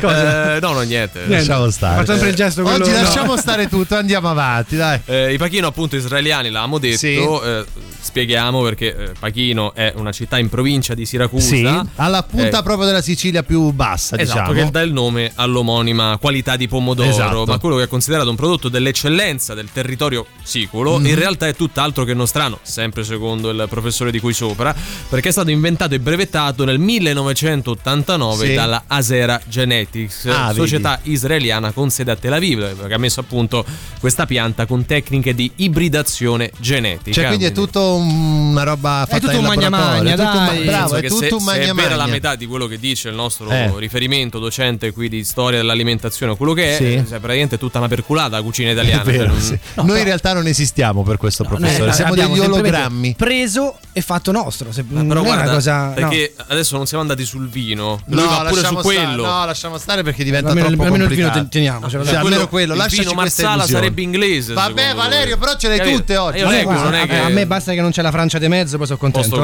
Cosa? Eh, no, no, niente. Niente. Lasciamo stare. Faccio sempre il gesto quello- Oggi no. lasciamo stare tutto, andiamo avanti, dai. Eh, I Pachino, appunto, israeliani, l'avevamo detto. Sì. eh, spieghiamo perché eh, Pachino è una città in provincia di Siracusa. Sì, alla punta Eh, proprio della Sicilia più bassa, Esatto, diciamo. che dà il nome all'omonima qualità di pomodoro, Esatto. ma quello che è considerato un prodotto dell'eccellenza del territorio siculo, Mhm. in realtà è tutt'altro che nostrano, sempre secondo il professore di cui sopra, perché è stato inventato e brevettato nel 1989 Sì. dalla Azera Genetics, Ah, vedi. società israeliana con sede a Tel Aviv, che ha messo a punto questa pianta con tecniche di ibridazione genetica. Cioè, quindi è tutto una roba fatta tutto in un magna laboratorio, magna, è tutto dai. bravo, Penso è che tutto se, un se è magna vera la magna. metà di quello che dice il nostro Eh. riferimento docente qui di storia dell'alimentazione, quello che è, Sì. eh, cioè, praticamente tutta una perculata la cucina italiana. È vero, cioè, non- sì. Noi in realtà non esistiamo per questo professore, Eh, siamo degli ologrammi. Preso e fatto nostro. Se, Ma non però è guarda, una cosa. no. perché adesso non siamo andati sul vino, lui No, va pure su lasciamo stare, quello. no, lasciamo stare perché diventa Almeno- troppo almeno il vino complicato. te- teniamocelo, Cioè, dai. almeno quello, il vino Marsala sarebbe inglese. Vabbè, Valerio, però ce l'hai tutte oggi. Eh, è a- me basta che non c'è la Francia di mezzo, poi sono contento.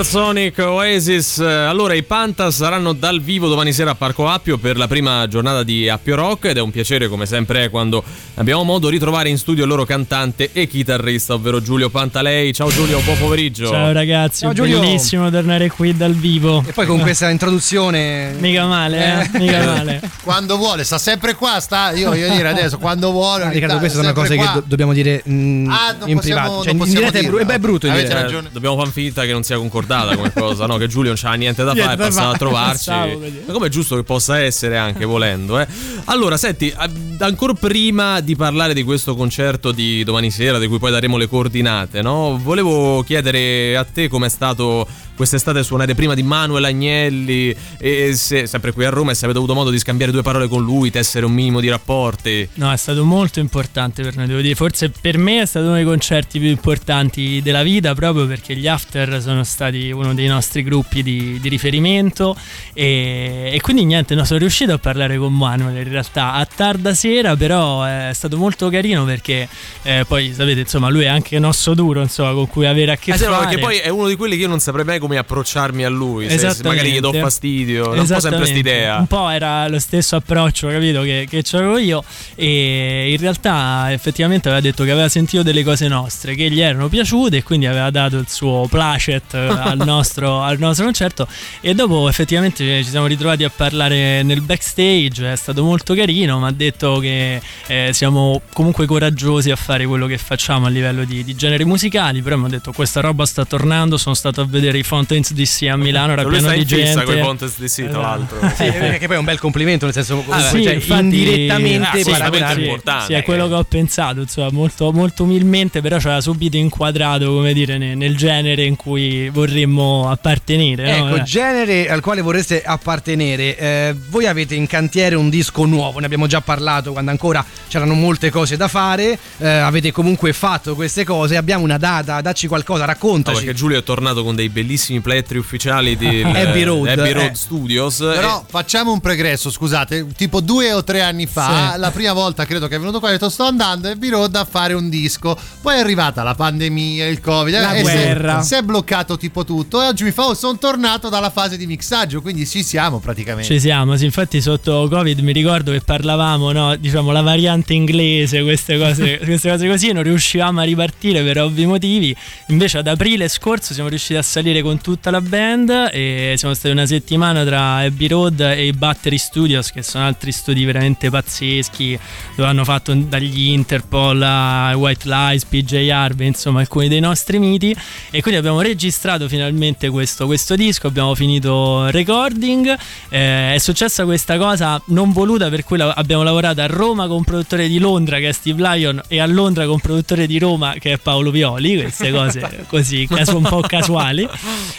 Supersonic Oasis. Allora, i Pantas saranno dal vivo domani sera a Parco Appio per la prima giornata di Appio Rock ed è un piacere, come sempre, quando abbiamo modo di ritrovare in studio il loro cantante e chitarrista, ovvero Giulio Pantalei. Ciao Giulio, buon pomeriggio. Ciao ragazzi, Ciao, Giulio. bellissimo tornare qui dal vivo. E poi con questa introduzione. Mica male, eh? Mica male. Quando vuole, sta sempre qua, sta. Io voglio dire adesso, quando vuole. Ogni Riccardo, queste sono cose che qua. do- dobbiamo dire mm, Ah, non in possiamo- privato. Cioè, non in diretta possiamo è, bru- dirla. è brutto in Avete diretta. ragione. Dobbiamo far finta che non sia concordata come cosa, no? Che Giulio non c'ha niente da fare, è passato a trovarci. Dire. Ma come è giusto che possa essere anche volendo, eh? Allora, senti, ancora prima di parlare di questo concerto di domani sera, di cui poi daremo le coordinate, no? Volevo chiedere a te com'è stato quest'estate suonare prima di Manuel Agnelli e se, sempre qui a Roma e se avete avuto modo di scambiare due parole con lui, tessere un minimo di rapporti. No, è stato molto importante per noi, devo dire. Forse per me è stato uno dei concerti più importanti della vita, proprio perché gli After sono stati uno dei nostri gruppi di, di riferimento. E, e quindi niente, no, sono riuscito a parlare con Manuel in realtà a tarda sera, però è stato molto carino perché eh, poi sapete, insomma, lui è anche un osso duro, insomma, con cui avere a che Eh sì, no, fare. perché poi è uno di quelli che io non saprei mai come approcciarmi a lui. Se, se magari gli do fastidio, non un po' sempre quest'idea. Un po' era lo stesso approccio, capito, che, che avevo io. E in realtà effettivamente aveva detto che aveva sentito delle cose nostre che gli erano piaciute e quindi aveva dato il suo placet al nostro, al nostro concerto. E dopo effettivamente ci siamo ritrovati a parlare nel backstage, è stato molto carino, mi ha detto che eh, siamo comunque coraggiosi a fare quello che facciamo a livello di, di generi musicali, però mi ha detto questa roba sta tornando, sono stato a vedere i Fountains DC a Milano, era Lui pieno di gente. con i Contest DC, tra Esatto. l'altro. Sì, che poi è un bel complimento, nel senso Ah, sì, cioè, infatti- indirettamente Ah, sì, sì, importante. Sì, è quello che ho pensato, insomma, molto, molto umilmente, però ci aveva subito inquadrato, come dire, ne- nel, genere in cui vorremmo appartenere. no? Ecco, Eh. genere al quale vorreste appartenere. Eh, voi avete in cantiere un disco nuovo, ne abbiamo già parlato quando ancora c'erano molte cose da fare. eh, avete comunque fatto queste cose. Abbiamo una data, dacci qualcosa, No, raccontaci. perché Giulio è tornato con dei bellissimi plettri ufficiali di Abbey Road, Abbey Road eh. Studios. Però facciamo un pregresso, scusate, tipo due o tre anni fa, Sì. la prima volta credo che è venuto qua e ha detto sto andando a Road a fare un disco, poi è arrivata la pandemia, il covid, La e si è- guerra. Si, è bloccato tipo tutto e oggi mi fa oh, sono tornato dalla fase di mixaggio, quindi ci siamo praticamente. Ci siamo, sì, infatti sotto Covid mi ricordo che parlavamo, no, diciamo la variante inglese, queste cose, queste cose così, non riuscivamo a ripartire per ovvi motivi. Invece ad aprile scorso siamo riusciti a salire con tutta la band e siamo stati una settimana tra Abbey Road e i Battery Studios, che sono altri studi veramente pazzeschi, dove hanno fatto dagli Interpol a White Lies, PJ Harvey, insomma alcuni dei nostri miti. E quindi abbiamo registrato finalmente questo, questo disco, abbiamo finito il recording. Eh, è successa questa cosa non voluta, per cui abbiamo lavorato a Roma con un produttore di Londra che è Steve Lyon e a Londra con un produttore di Roma che è Paolo Violi. Queste cose così casu- un po' casuali.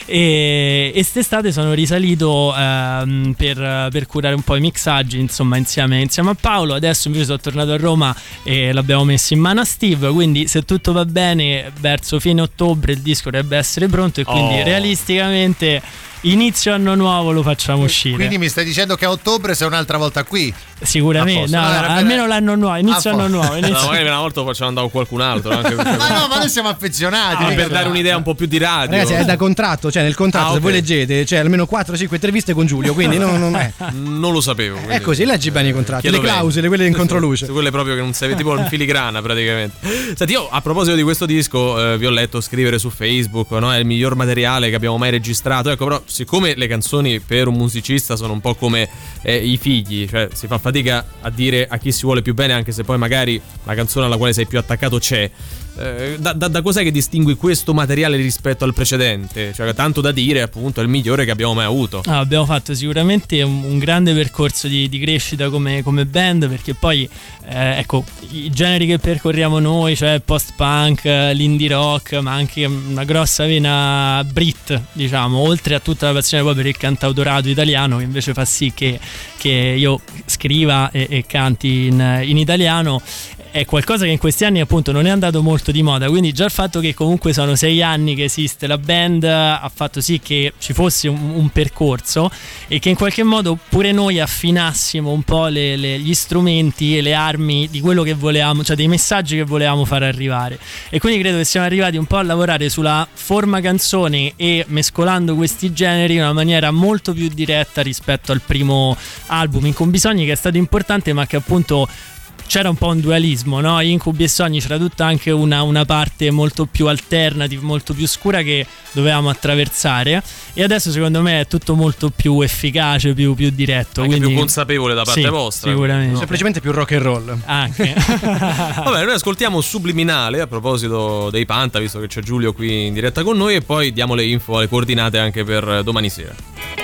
E, e quest'estate sono risalito ehm, per, per curare un po' i mixaggi, insomma, insieme, insieme a Paolo. Adesso invece sono tornato a Roma e l'abbiamo messo in mano a Steve. Quindi, se tutto va bene, verso fine ottobre il disco dovrebbe essere pronto. E quindi Oh. realisticamente inizio anno nuovo lo facciamo uscire. Quindi mi stai dicendo che a ottobre sei un'altra volta qui? Sicuramente, no, posto. no, almeno l'anno nuovo, inizio anno nuovo. inizio- No, magari una volta lo facciamo andare con qualcun altro. Anche Ma no, ma noi siamo affezionati. Ah, per dare un'idea un po' più di radio. Ragazzi, è da contratto, cioè nel contratto, Ah, se ok. voi leggete, c'è almeno 4-5 interviste con Giulio, quindi non, non è. Non lo sapevo. È quindi- così, leggi bene i contratti, Chiedo le bene. clausole, quelle in controluce. Quelle proprio che non sei tipo in filigrana praticamente. Senti, io a proposito di questo disco eh, vi ho letto scrivere su Facebook, no? È il miglior materiale che abbiamo mai registrato. Ecco, però, siccome le canzoni per un musicista sono un po' come eh, i figli, cioè si fa fatica a dire a chi si vuole più bene, anche se poi magari la canzone alla quale sei più attaccato c'è. Eh, da, da- da cos'è che distingui questo materiale rispetto al precedente? Cioè, tanto da dire, appunto, è il migliore che abbiamo mai avuto. Ah, abbiamo fatto sicuramente un, un grande percorso di, di crescita come, come band perché poi eh, ecco i generi che percorriamo noi cioè post-punk, l'indie rock ma anche una grossa vena brit diciamo oltre a tutta la passione poi per il cantautorato italiano che invece fa sì che, che io scriva e, e canti in, in italiano è qualcosa che in questi anni appunto non è andato molto di moda. Quindi già il fatto che comunque sono sei anni che esiste la band ha fatto sì che ci fosse un, un percorso e che in qualche modo pure noi affinassimo un po' le- le- gli strumenti e le armi di quello che volevamo cioè dei messaggi che volevamo far arrivare. E quindi credo che siamo arrivati un po' a lavorare sulla forma canzone e mescolando questi generi in una maniera molto più diretta rispetto al primo album in Bisogni che è stato importante ma che appunto c'era un po' un dualismo, no? Incubi e sogni c'era tutta anche una, una parte molto più alternative, molto più scura che dovevamo attraversare. E adesso secondo me è tutto molto più efficace, più, più diretto. Anche quindi... più consapevole da parte Sì, vostra. Sicuramente. Semplicemente più rock and roll. Anche. Vabbè, noi ascoltiamo Subliminale a proposito dei Panta, visto che c'è Giulio qui in diretta con noi, e poi diamo le info, le coordinate anche per domani sera.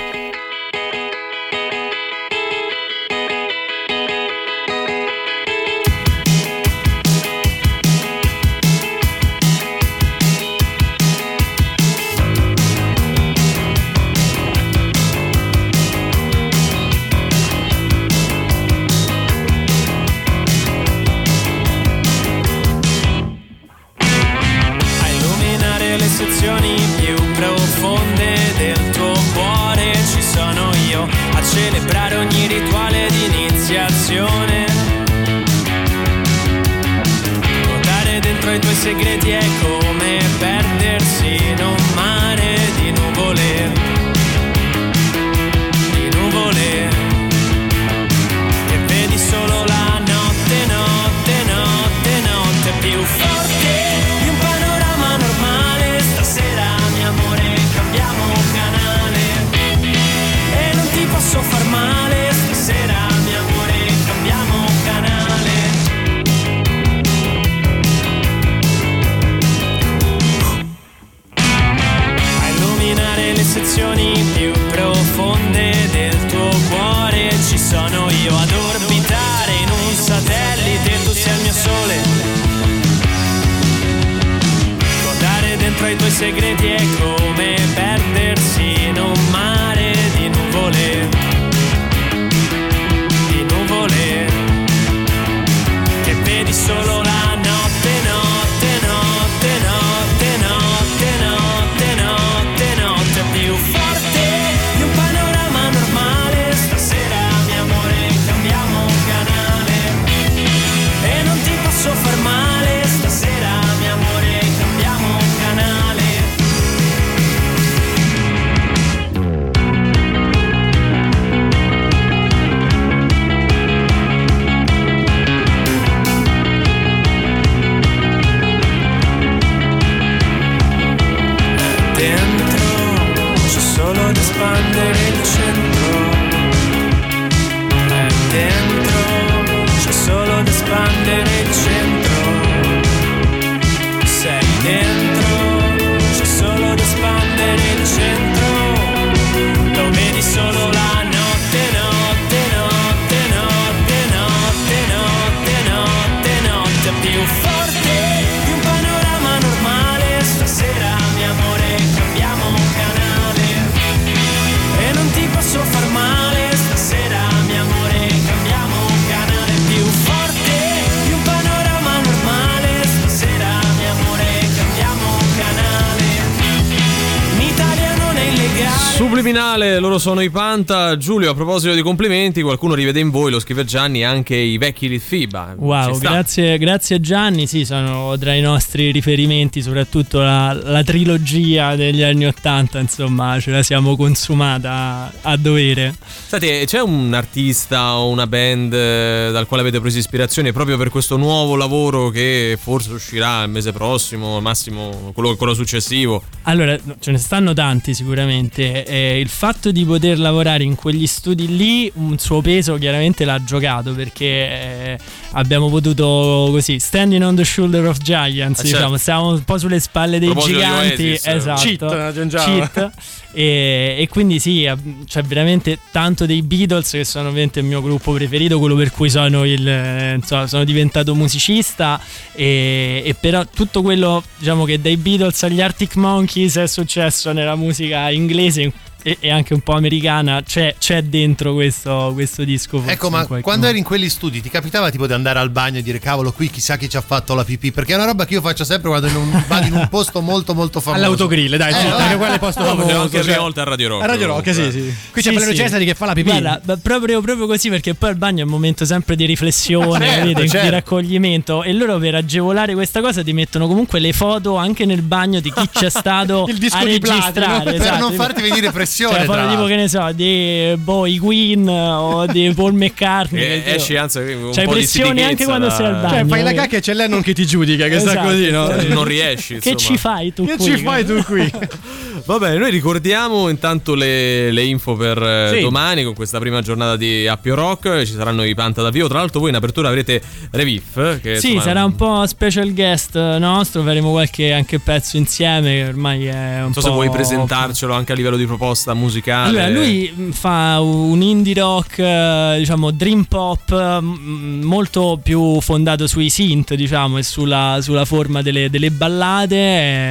Sono i Panta. Giulio, a proposito di complimenti, qualcuno rivede in voi, lo scrive Gianni, anche i vecchi Litfiba. Wow, grazie, grazie Gianni, sì, sono tra i nostri riferimenti, soprattutto la, la trilogia degli anni Ottanta, insomma, ce la siamo consumata a dovere. Senti, c'è un artista o una band eh, dal quale avete preso ispirazione proprio per questo nuovo lavoro che forse uscirà il mese prossimo, al massimo quello, quello successivo? Allora, ce ne stanno tanti sicuramente. Eh, il fatto di poter lavorare in quegli studi lì, un suo peso chiaramente l'ha giocato perché eh, abbiamo potuto così, standing on the shoulder of giants, Eh, diciamo, certo. stavamo un po' sulle spalle dei giganti. Oasis, esatto. Cheat, aggiungiamo. Cheat. E, e quindi sì, eh, c'è veramente tanto dei Beatles che sono ovviamente il mio gruppo preferito, quello per cui sono, il, eh, insomma, sono diventato musicista e, e però tutto quello diciamo che dai Beatles agli Arctic Monkeys è successo nella musica inglese e, e anche un po' americana, c'è, c'è dentro questo, questo disco. forse, Ecco, ma quando modo. eri in quegli studi ti capitava tipo di andare al bagno e dire cavolo qui chissà chi ci ha fatto la pipì? Perché è una roba che io faccio sempre quando in un- vado in un posto molto molto famoso. All'autogrill, dai, Eh, sì, vabbè. perché quello è posto No, famoso. possiamo anche cioè- una volta a Radio Rock. A Radio Rock, sì, sì. Qui c'è Sì, Valerio sì. Cesari che fa la pipì. Guarda, proprio, proprio così perché poi il bagno è un momento sempre di riflessione, Certo, di certo. raccoglimento e loro per agevolare questa cosa ti mettono comunque le foto anche nel bagno di chi c'è stato Il disco a di platino, registrare per esatto. non farti venire pressione, Cioè, tipo che ne so di i Queen o di Paul McCartney. E che- esci anzi un C'hai po' pressione anche quando da- sei al bagno. Cioè, fai la cacca e c'è Lennon che ti giudica, che sta Esatto. così, no? Non riesci. Che ci fai tu Che qui? ci fai tu qui? Va bene, noi ricordiamo intanto le, le info per eh, Sì. domani con questa prima giornata di Appio Rock. Ci saranno i Panta da vivo. Tra l'altro, voi in apertura avrete Revif. Che Sì, insomma, sarà un po' special guest nostro, faremo qualche anche pezzo insieme, che ormai è un Non so po'... se vuoi presentarcelo anche a livello di proposta musicale. Allora, lui mh, fa un indie rock, eh, diciamo dream pop, mh, molto più fondato sui synth, diciamo, e sulla, sulla forma delle, delle ballate,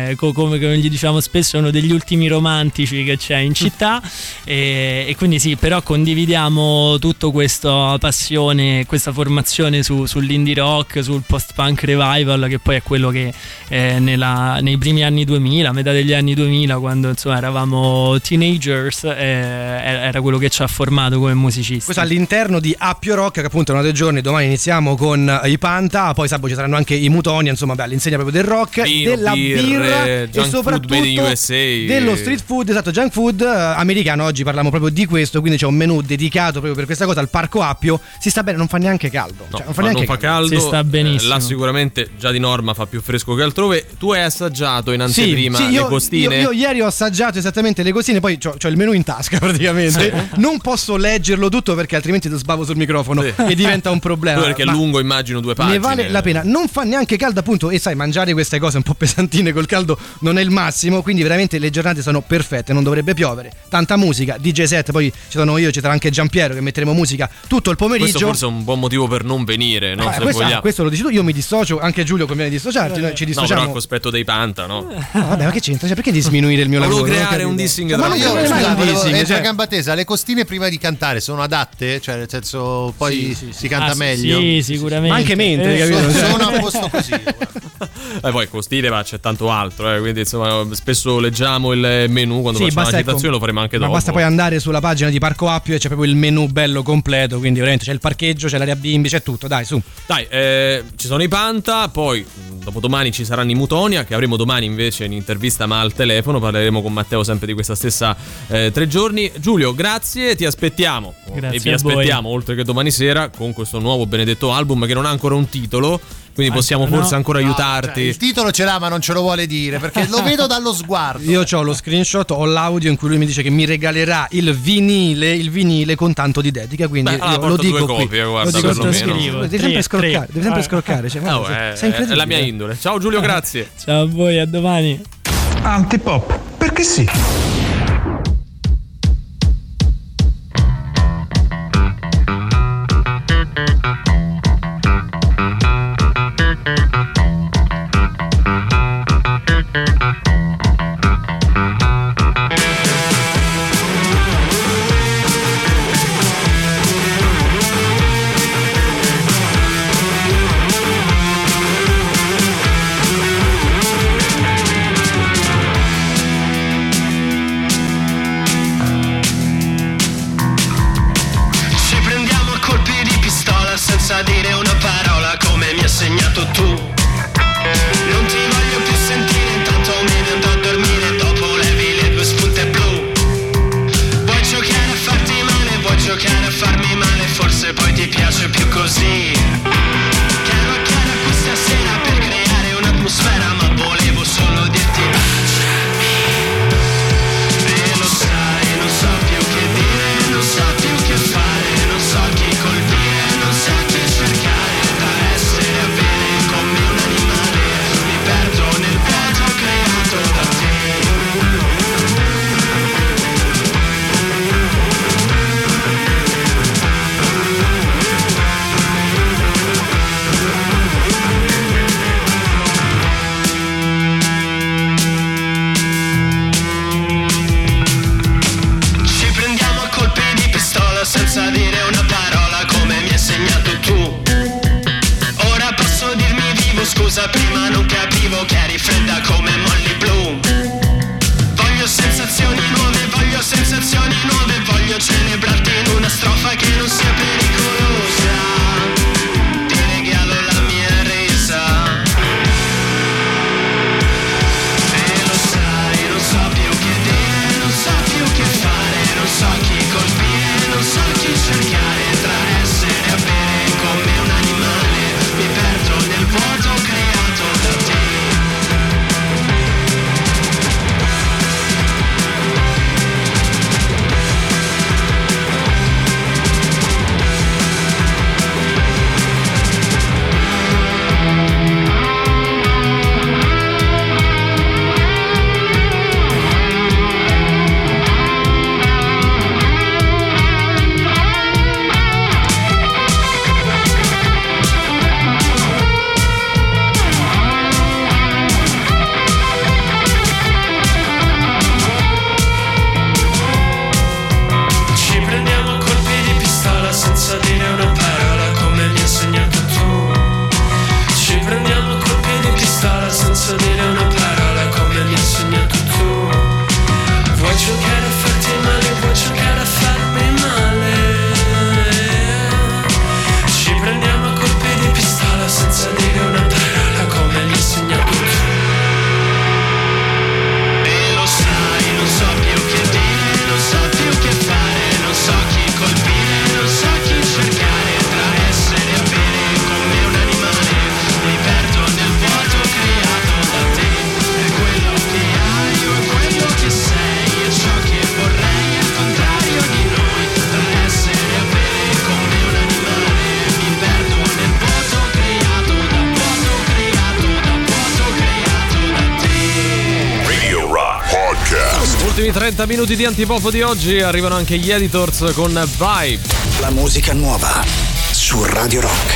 eh, co- come, come gli diciamo spesso, è uno degli ultimi romantici che c'è in città. e, e quindi sì, però condividiamo tutta questa passione, questa formazione su- sull'indie rock, sul post-punk revival, che poi è quello che eh, nella- nei primi anni 2000, a metà degli anni 2000, quando insomma eravamo teenagers, eh, era quello che ci ha formato come musicisti. Questo all'interno di Appio Rock, che appunto è uno dei giorni. Domani iniziamo con eh, i Panta, poi sabato ci saranno anche i Mutonia, insomma, beh, all'insegna proprio del rock, Vino, della birra junk e food soprattutto made in USA. dello street food, esatto, junk food eh, americano. Oggi parliamo proprio di questo, quindi c'è un menù dedicato proprio per questa cosa al Parco Appio. Si sta bene, non fa neanche caldo. No, Cioè, non fa neanche non fa caldo, Si sta benissimo. eh, là sicuramente già di norma fa più fresco che altrove. Tu hai assaggiato in Sì, anteprima sì, io, le costine? Io, io ieri ho assaggiato esattamente le costine, poi ho il menù in tasca praticamente. Non posso leggerlo tutto perché altrimenti sbavo sul microfono Sì. e diventa un problema. Perché è lungo, immagino, due pagine. Ne vale la pena, non fa neanche caldo appunto e sai mangiare queste cose un po' pesantine col caldo non è il massimo, quindi veramente le giornate sono perfette, non dovrebbe piovere, tanta musica, DJ set, poi ci sono io, ci sarà anche Giampiero che metteremo musica tutto il pomeriggio. Questo forse è un buon motivo per non venire, no? Se questo, questo lo dici tu, io mi dissocio, anche Giulio conviene dissociarti, noi ci No, però dissociamo. a cospetto dei Panta, no? Ah, vabbè, ma che c'entra? Cioè, perché di sminuire il mio Volevo lavoro? Ho creare un dissing Ma non Io, creare mai volevo- cioè- gamba tesa, le costine prima di cantare sono adatte? Cioè, nel senso, poi si canta Ah, meglio? Sì, sicuramente. Ma anche mentre, Eh, capito? Sono, sono a posto così. E poi costine, ma c'è tanto altro, eh, quindi insomma spesso leggiamo il menù quando Sì, facciamo basta, la ecco, citazione, lo faremo anche ma dopo. basta poi andare sulla pagina di Parco Appio e c'è proprio il menù bello completo, quindi veramente c'è il parcheggio, c'è l'area bimbi, c'è tutto, dai, su. Dai, eh, ci sono i Panta, poi dopodomani ci saranno i Mutonia, che avremo domani invece in intervista ma al telefono, parleremo con Matteo sempre di questa stessa eh, tre giorni. Giulio, grazie, ti aspettiamo Grazie e vi a voi. aspettiamo oltre che domani sera con questo nuovo benedetto album che non ha ancora un titolo, quindi possiamo no. forse ancora No, aiutarti. cioè, il titolo ce l'ha, ma non ce lo vuole dire perché lo vedo dallo sguardo. Io ho lo screenshot, ho l'audio in cui lui mi dice che mi regalerà il vinile, il vinile con tanto di dedica, quindi Beh, allora io lo dico due qui. copie, guarda, lo dico qui. Scrivo. Devi sempre scroccare, devi sempre Ah. scroccare, cioè, No, guarda, eh, sei- sei è la mia indole. Ciao Giulio, grazie. Ciao a voi, a domani. Antipop, perché sì? Minuti di antipop di oggi arrivano anche gli editors con Vibe. La musica nuova su Radio Rock.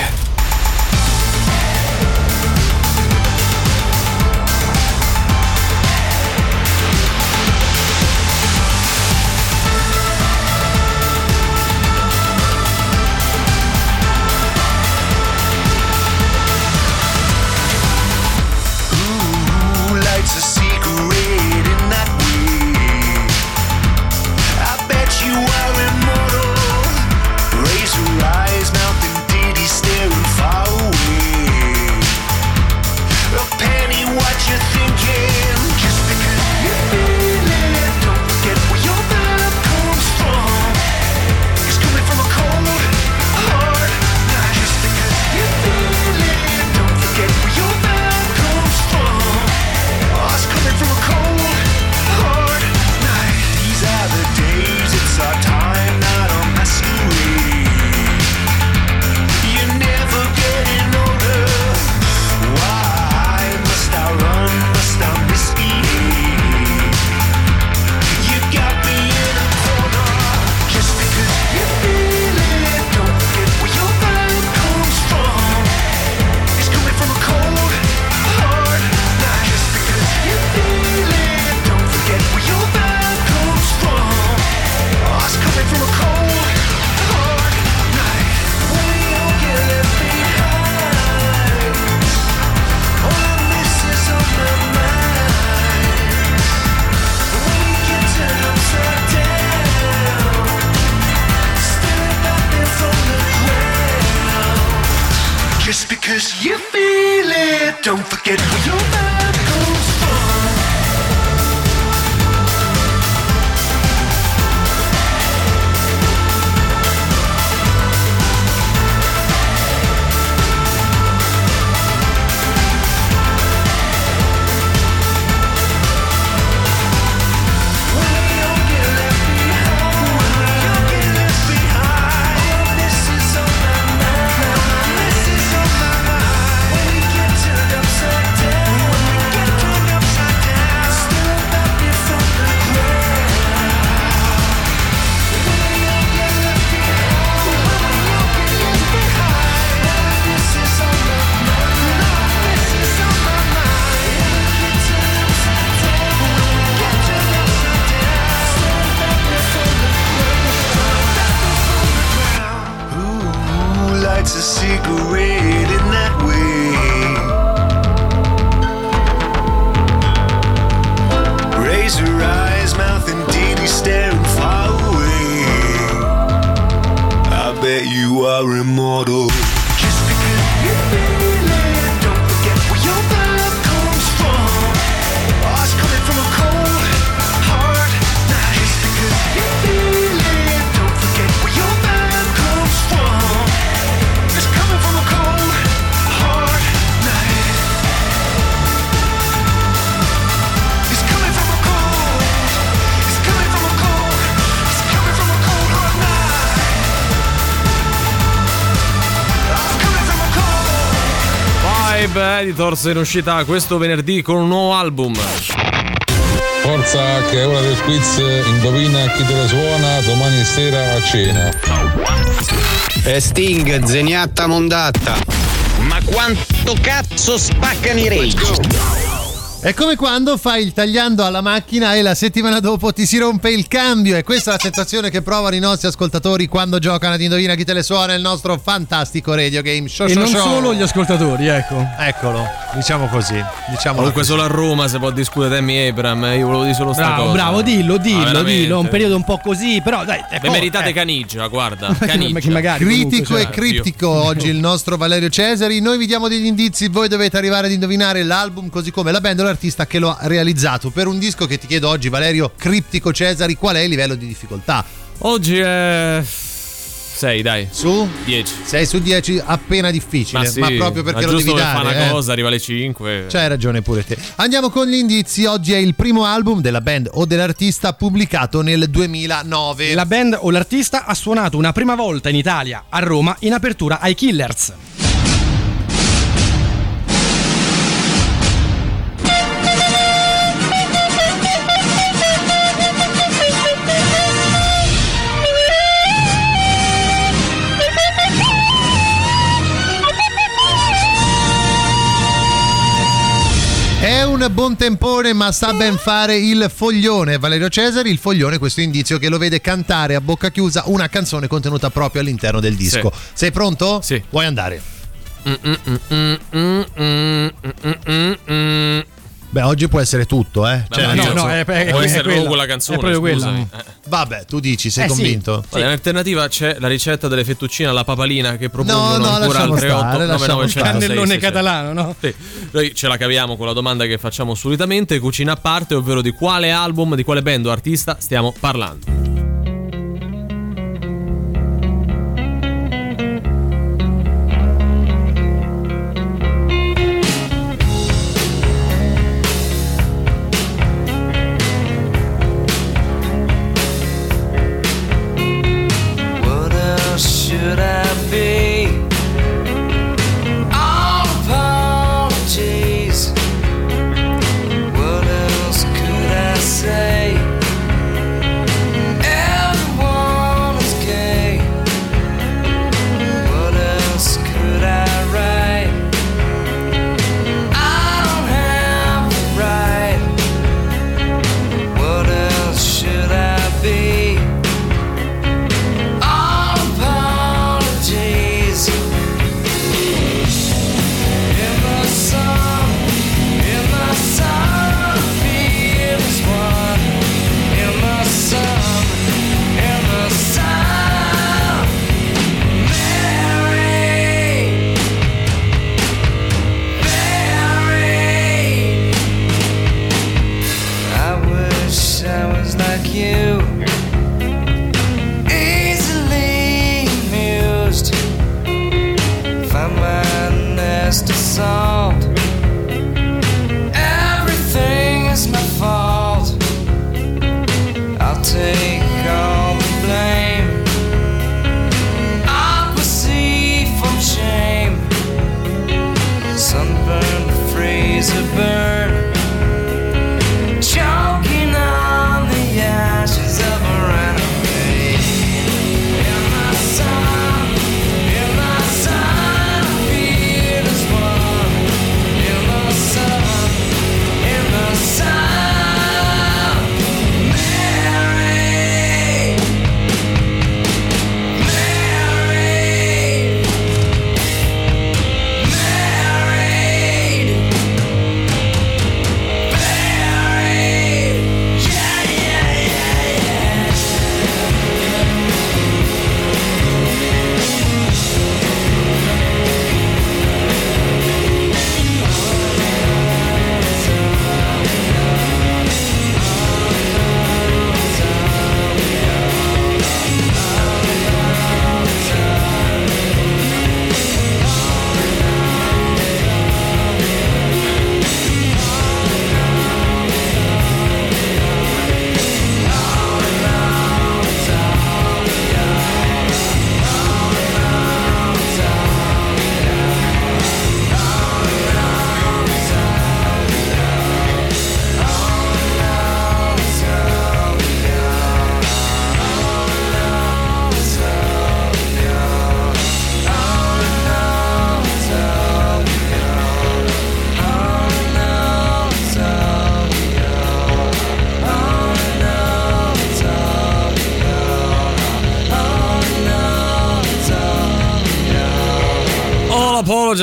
don't forget. Editors in uscita questo venerdì con un nuovo album. Forza che è ora del quiz, indovina chi te la suona domani sera a cena. E Sting, zeniatta mondatta. Ma quanto cazzo spaccano i rage? È come quando fai il tagliando alla macchina e la settimana dopo ti si rompe il cambio. E questa è la sensazione che provano i nostri ascoltatori quando giocano ad Indovina chi te le suona il nostro fantastico radio game show. E show, non show. solo gli ascoltatori, ecco. Eccolo, diciamo così. Diciamo Comunque solo a Roma si può discutere Tammy Abram, io volevo dire solo sta Bravo, cosa. bravo, dillo, dillo, Ah, dillo. Un periodo un po' così, però dai, Ve po- meritate eh. canigia, guarda. Canigia. magari Critico comunque, e cioè. criptico oggi il nostro Valerio Cesari. Noi vi diamo degli indizi, voi dovete arrivare ad indovinare l'album così come la band o l'artista che lo ha realizzato. Per un disco che ti chiedo oggi, Valerio Criptico Cesari, qual è il livello di difficoltà? Oggi è 6, dai. Su? 10. 6 su 10 appena difficile, ma, sì, proprio perché ma lo devi dare. fare una eh. cosa, arriva alle 5. C'hai ragione pure te. Andiamo con gli indizi. Oggi è il primo album della band o dell'artista pubblicato nel 2009. La band o l'artista ha suonato una prima volta in Italia, a Roma, in apertura ai Killers. Un buon tempone, ma sa ben fare il foglione. Valerio Cesari, il foglione, questo indizio che lo vede cantare a bocca chiusa una canzone contenuta proprio all'interno del disco. Sei pronto? Sì. Vuoi andare? Beh, oggi può essere tutto, eh. Beh, ma io so- può essere proprio quella canzone, scusami. Eh. Vabbè, tu dici, sei Eh, sì. convinto? Guarda, in alternativa c'è la ricetta delle fettuccine alla papalina che propongono no, ancora lasciamo al stare, 38 lasciamo stare. Cannellone catalano, no? Sì. Noi ce la caviamo con la domanda che facciamo solitamente, cucina a parte, ovvero di quale album, di quale band o artista stiamo parlando.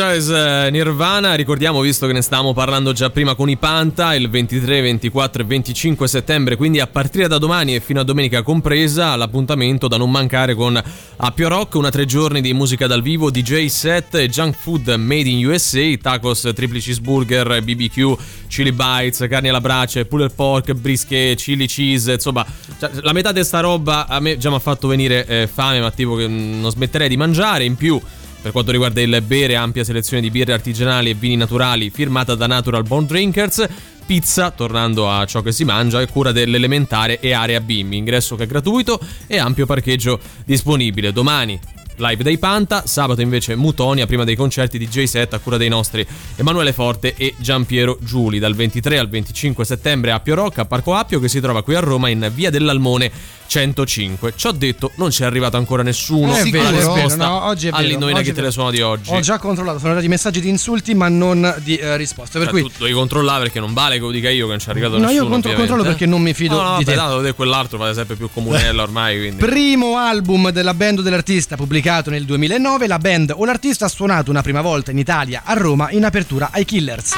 Apologize eh, Nirvana, ricordiamo visto che ne stavamo parlando già prima con i Panta, il 23, 24 e 25 settembre, quindi a partire da domani e fino a domenica compresa, l'appuntamento da non mancare con Appio Rock, una tre giorni di musica dal vivo, DJ set junk food made in USA, tacos, triple cheeseburger, BBQ, chili bites, carni alla brace, pulled pork, brisket, chili cheese, insomma, cioè, la metà di sta roba a me già mi ha fatto venire eh, fame, ma tipo che non smetterei di mangiare, in più per quanto riguarda il bere, ampia selezione di birre artigianali e vini naturali firmata da Natural Born Drinkers. Pizza, tornando a ciò che si mangia, è cura dell'elementare e area bimbi. Ingresso che è gratuito e ampio parcheggio disponibile. Domani live dei Panta, sabato invece Mutonia prima dei concerti di J7 a cura dei nostri Emanuele Forte e Giampiero Giuli dal 23 al 25 settembre a Appio Rocca a Parco Appio che si trova qui a Roma in via dell'Almone 105. Ci ho detto non ci è arrivato ancora nessuno. Eh, è vero, risposta no, oggi è vero, all'indovina oggi chi è te le vero. suono di oggi. Ho già controllato, sono arrivati messaggi di insulti ma non di eh, risposte. Per Cioè, cui tu devi controllare perché non vale che lo dica io che non ci è arrivato No, io nessuno. contro- ovviamente. controllo perché non mi fido no, no, di vabbè, te. tanto te quell'altro fate sempre più comunella ormai. Quindi. Primo album della band dell'artista pubblicato nel 2009, la band o l'artista ha suonato una prima volta in Italia a Roma in apertura ai Killers.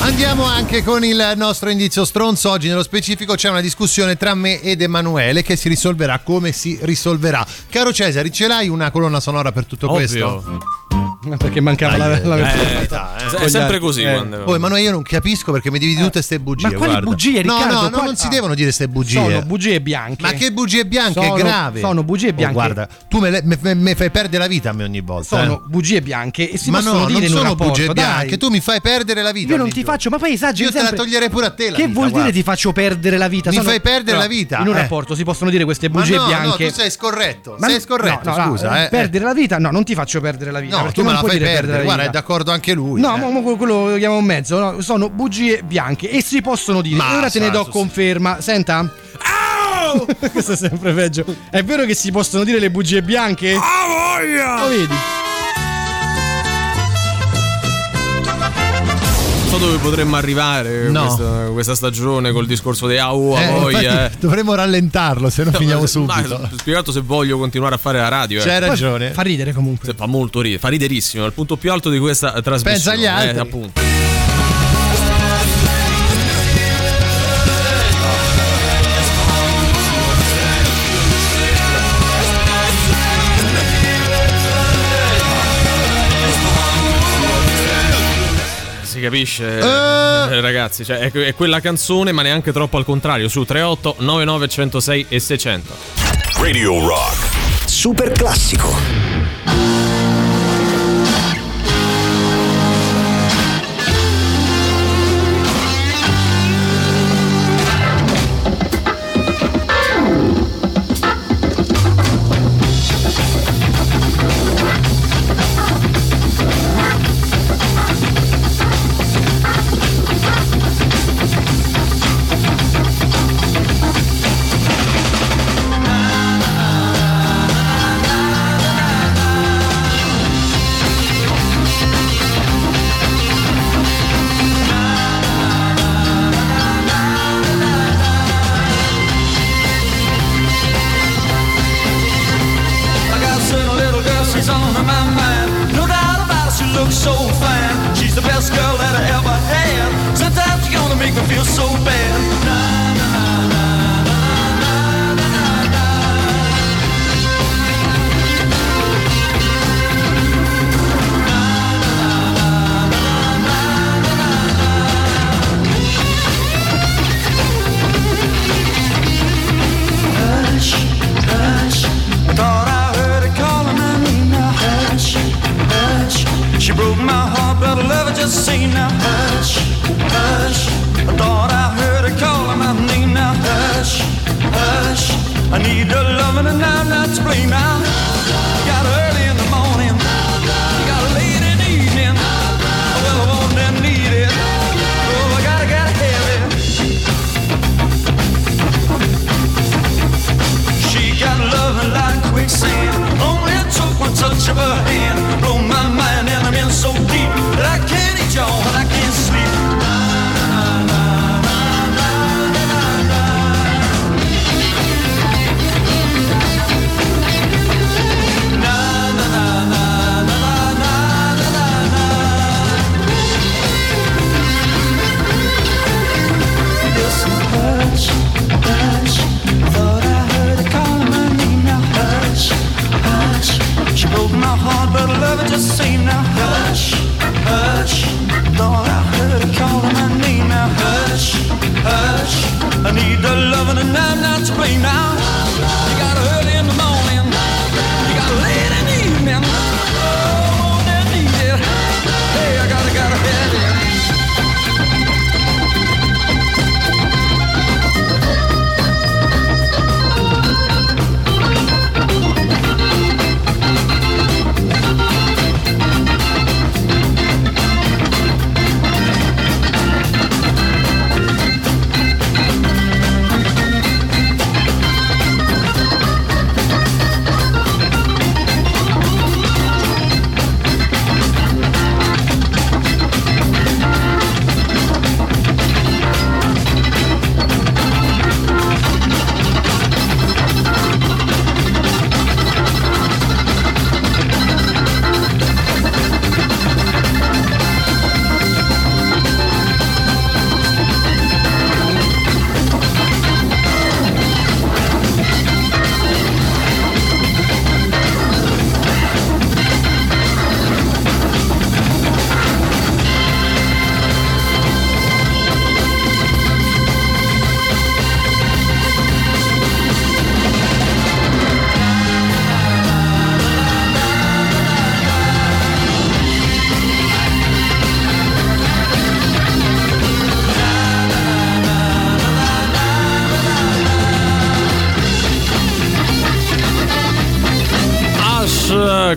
Andiamo anche con il nostro indizio stronzo. Oggi nello specifico c'è una discussione tra me ed Emanuele che si risolverà come si risolverà. Caro Cesare, ce l'hai una colonna sonora per tutto Ovvio. questo? Perché mancava la, la Eh, È sempre così Eh. quando. Oh, Emanuele, io non capisco perché mi devi di tutte ste bugie. Ma quali guarda. bugie, No, Riccardo? no, no, Quali- non si devono dire ste bugie. Sono bugie bianche. Ma che bugie bianche? Sono- è grave. sono bugie Oh, bianche. guarda, tu me, le- me- me- me fai perdere la vita a me ogni volta. Sono eh. bugie bianche e si ma possono no, dire non sono rapporto, bugie dai. bianche, tu mi fai perdere la vita. Io non ti giorno. faccio, ma poi esageri Io te la toglierei pure a te la Che vita, vuol dire ti faccio perdere la vita? Mi fai perdere la vita, In un eh. rapporto si possono dire queste bugie ma bianche. No, tu sei scorretto. Ma- sei scorretto, scusa. eh. Perdere la vita? No, non ti faccio perdere la vita. No, tu me non la puoi fai dire perdere. la Guarda, è d'accordo anche lui. No, eh. ma ma quello lo chiamiamo mezzo. no? Sono bugie bianche e si possono dire. Ma ora te ne do conferma. Senta. Questo è sempre peggio. È vero che si possono dire le bugie bianche? Ah, voglia! Lo vedi? So dove potremmo arrivare No. questa, questa stagione col discorso di AU a Eh, voglia. infatti, dovremmo rallentarlo, se no finiamo subito. ma- spiegato se voglio continuare a fare la radio. C'hai eh. ragione. Fa ridere comunque. Se Fa molto ridere, fa riderissimo, è il punto più alto di questa eh, trasmissione. Pensa agli altri. Eh, appunto. Capisce, eh, ragazzi, cioè, è, è quella canzone, ma neanche troppo al contrario. Su 38 99 106 e 600. Radio Rock. Super classico. I need her loving and I'm not to blame now. Got early in the morning. Got late in the evening. Well, I want and need it. Oh, I gotta, gotta have it. She got love like quicksand. Only took one touch of her hand. Now. Hush, hush. I heard her calling my name now. Hush, hush. I need the loving and I'm not to blame now.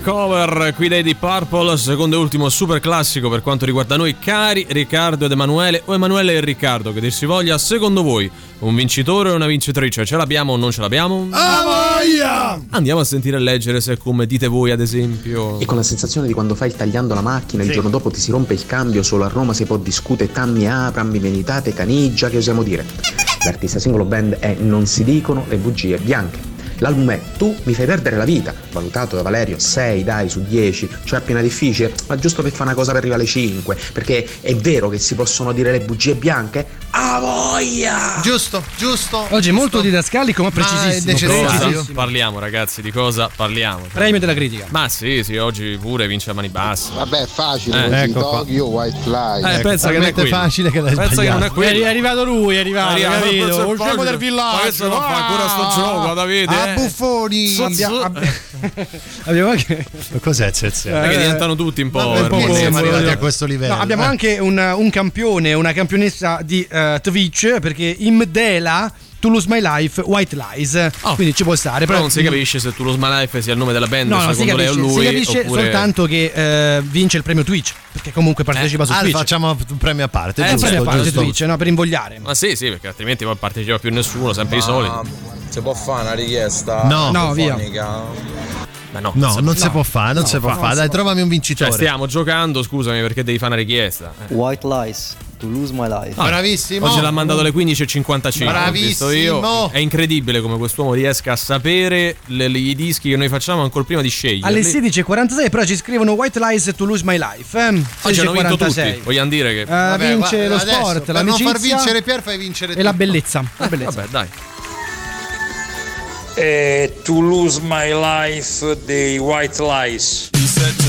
Cover qui dei Deep Purple, secondo e ultimo super classico per quanto riguarda noi, cari Riccardo ed Emanuele, o Emanuele e Riccardo, che dir si voglia, secondo voi un vincitore o una vincitrice? Ce l'abbiamo o non ce l'abbiamo? A voglia! Andiamo a sentire e leggere se è come dite voi, ad esempio. E con la sensazione di quando fai il tagliando la macchina, il Sì. giorno dopo ti si rompe il cambio, solo a Roma si può discutere tammi aprammi venitate caniggia, che osiamo dire. L'artista singolo band è Non si dicono le bugie bianche. L'album è Tu mi fai perdere la vita, valutato da Valerio 6 dai su 10, cioè appena difficile, ma giusto per fare una cosa per arrivare alle 5, perché è vero che si possono dire le bugie bianche? Voglia! Giusto, giusto. Oggi è molto didascalico, ma Ma precisissimo. Cosa Precisissimo. parliamo ragazzi, di cosa parliamo? Premio della critica. Ma sì, sì, oggi pure vince a mani basse. Vabbè, è facile, Eh, ecco. Tokyo, White Fly. Eh, pensa che non è quello. facile che l'hai Pensa che non è quello. È arrivato lui, è arrivato, è Usciamo poco- dal Ma villaggio. questo non fa ancora sto gioco, Davide. A eh. buffoni. Su, Abbia- su. abbia- Abbiamo anche Cos'è Zezze? Perché diventano tutti un po'. Vabbè, un po' perché siamo arrivati a questo livello? No, abbiamo Eh. anche un, un campione, una campionessa di eh, Twitch perché Imdela To Lose My Life White Lies. Quindi ci può stare. Però non si capisce se tu lo Smalife sia il nome della band, No, no, si secondo lei o capisce, lui. si capisce oppure... soltanto che eh, vince il premio Twitch perché comunque partecipa su Ah, Twitch. facciamo un premio a parte. Eh, Eh, giusto, premio a parte giusto. Twitch, no, per invogliare. Ma sì, sì, perché altrimenti poi partecipa più nessuno, sempre i soliti. Si può fare una richiesta? No. No, via. Ma no, No, non no. si può fare, non No, si può fa- fare. Dai, trovami un vincitore. Cioè, stiamo giocando, scusami, perché devi fare una richiesta. Eh. White Lies, To Lose My Life. Ah, Bravissimo. Oggi l'ha mandato alle 15.55. ho visto io. Bravissimo. È incredibile come quest'uomo riesca a sapere le- le- i dischi che noi facciamo ancora prima di scegliere. Alle 16.46 però ci scrivono White Lies To Lose My Life. Eh? Oggi hanno vinto tutti. 16.46. Vogliamo dire che. Eh, vince guarda, lo adesso, sport, per non far vincere Pier, fai vincere e la tutto. bellezza. La bellezza. Vabbè, dai. E To Lose My Life dei White Lies. said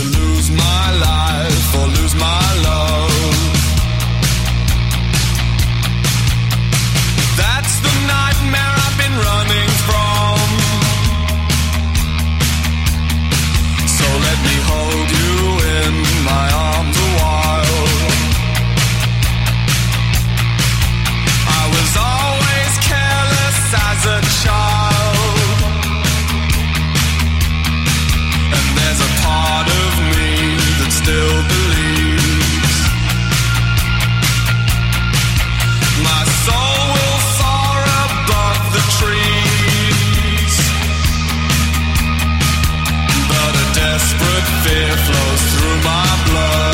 fear flows through my blood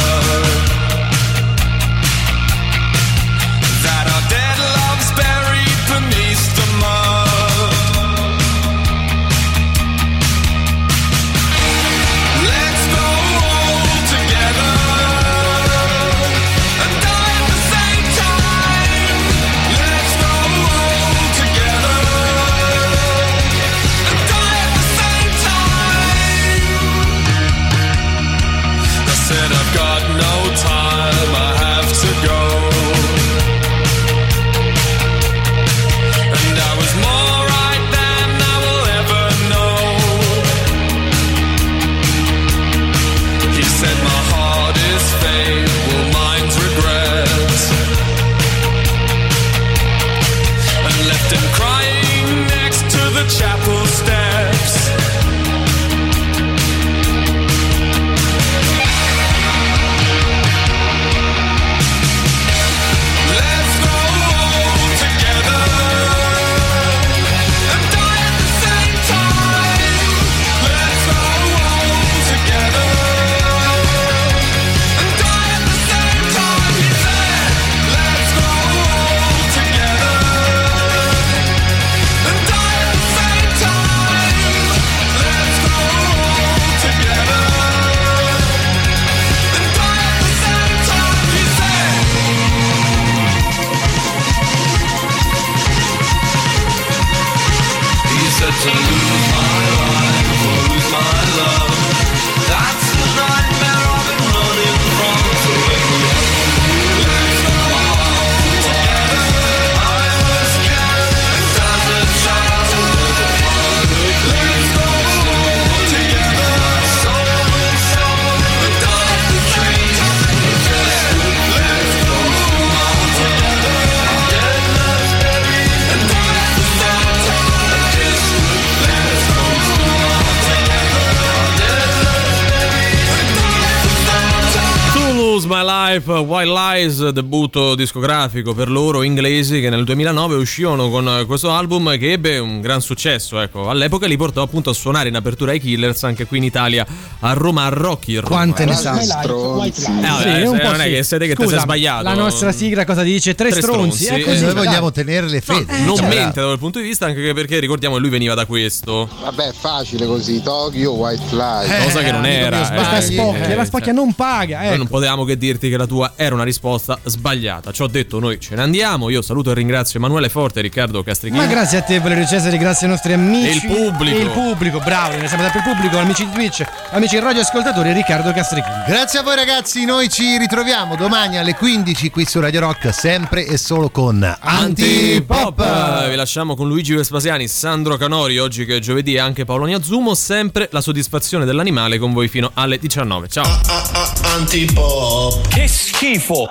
Debutto discografico per loro inglesi che nel 2009 uscirono con questo album che ebbe un gran successo. Ecco, all'epoca li portò appunto a suonare in apertura ai Killers anche qui in Italia a Roma a Rocky. Roma. Quante ne sa? Eh, vabbè, Sì, un po' non è sì. che siete che ti Scusa, sei sbagliato. La nostra sigla cosa dice? Tre, Tre stronzi. stronzi, così, eh. Noi dai. vogliamo tenere le fedi. non Cioè, mente da quel punto di vista, anche perché ricordiamo che lui veniva da questo. Vabbè, facile così, Tokyo, White Lies. Cosa che non era. mio, eh, spocchia, eh, la spocchia non paga. Noi Ecco. non potevamo che dirti che la tua era una risposta sbagliata. Ci ho detto, noi ce ne andiamo. Io saluto e ringrazio Emanuele Forte e Riccardo Castrichini. Ma grazie a te, Valerio Cesare, grazie ai nostri amici. E il pubblico. E il pubblico, bravo, ringraziamo sempre il pubblico, amici di Twitch, amici radioascoltatori, Riccardo Castrichini. Grazie a voi ragazzi, noi ci ritroviamo domani alle 15 qui su Radio Rock, sempre e solo con Antipop! Antipop. Vi lasciamo con Luigi Vespasiani, Sandro Canori, oggi che è giovedì e anche Paolo Niazumo, sempre la soddisfazione dell'animale con voi fino alle 19. Ciao! Antipop. Che schifo.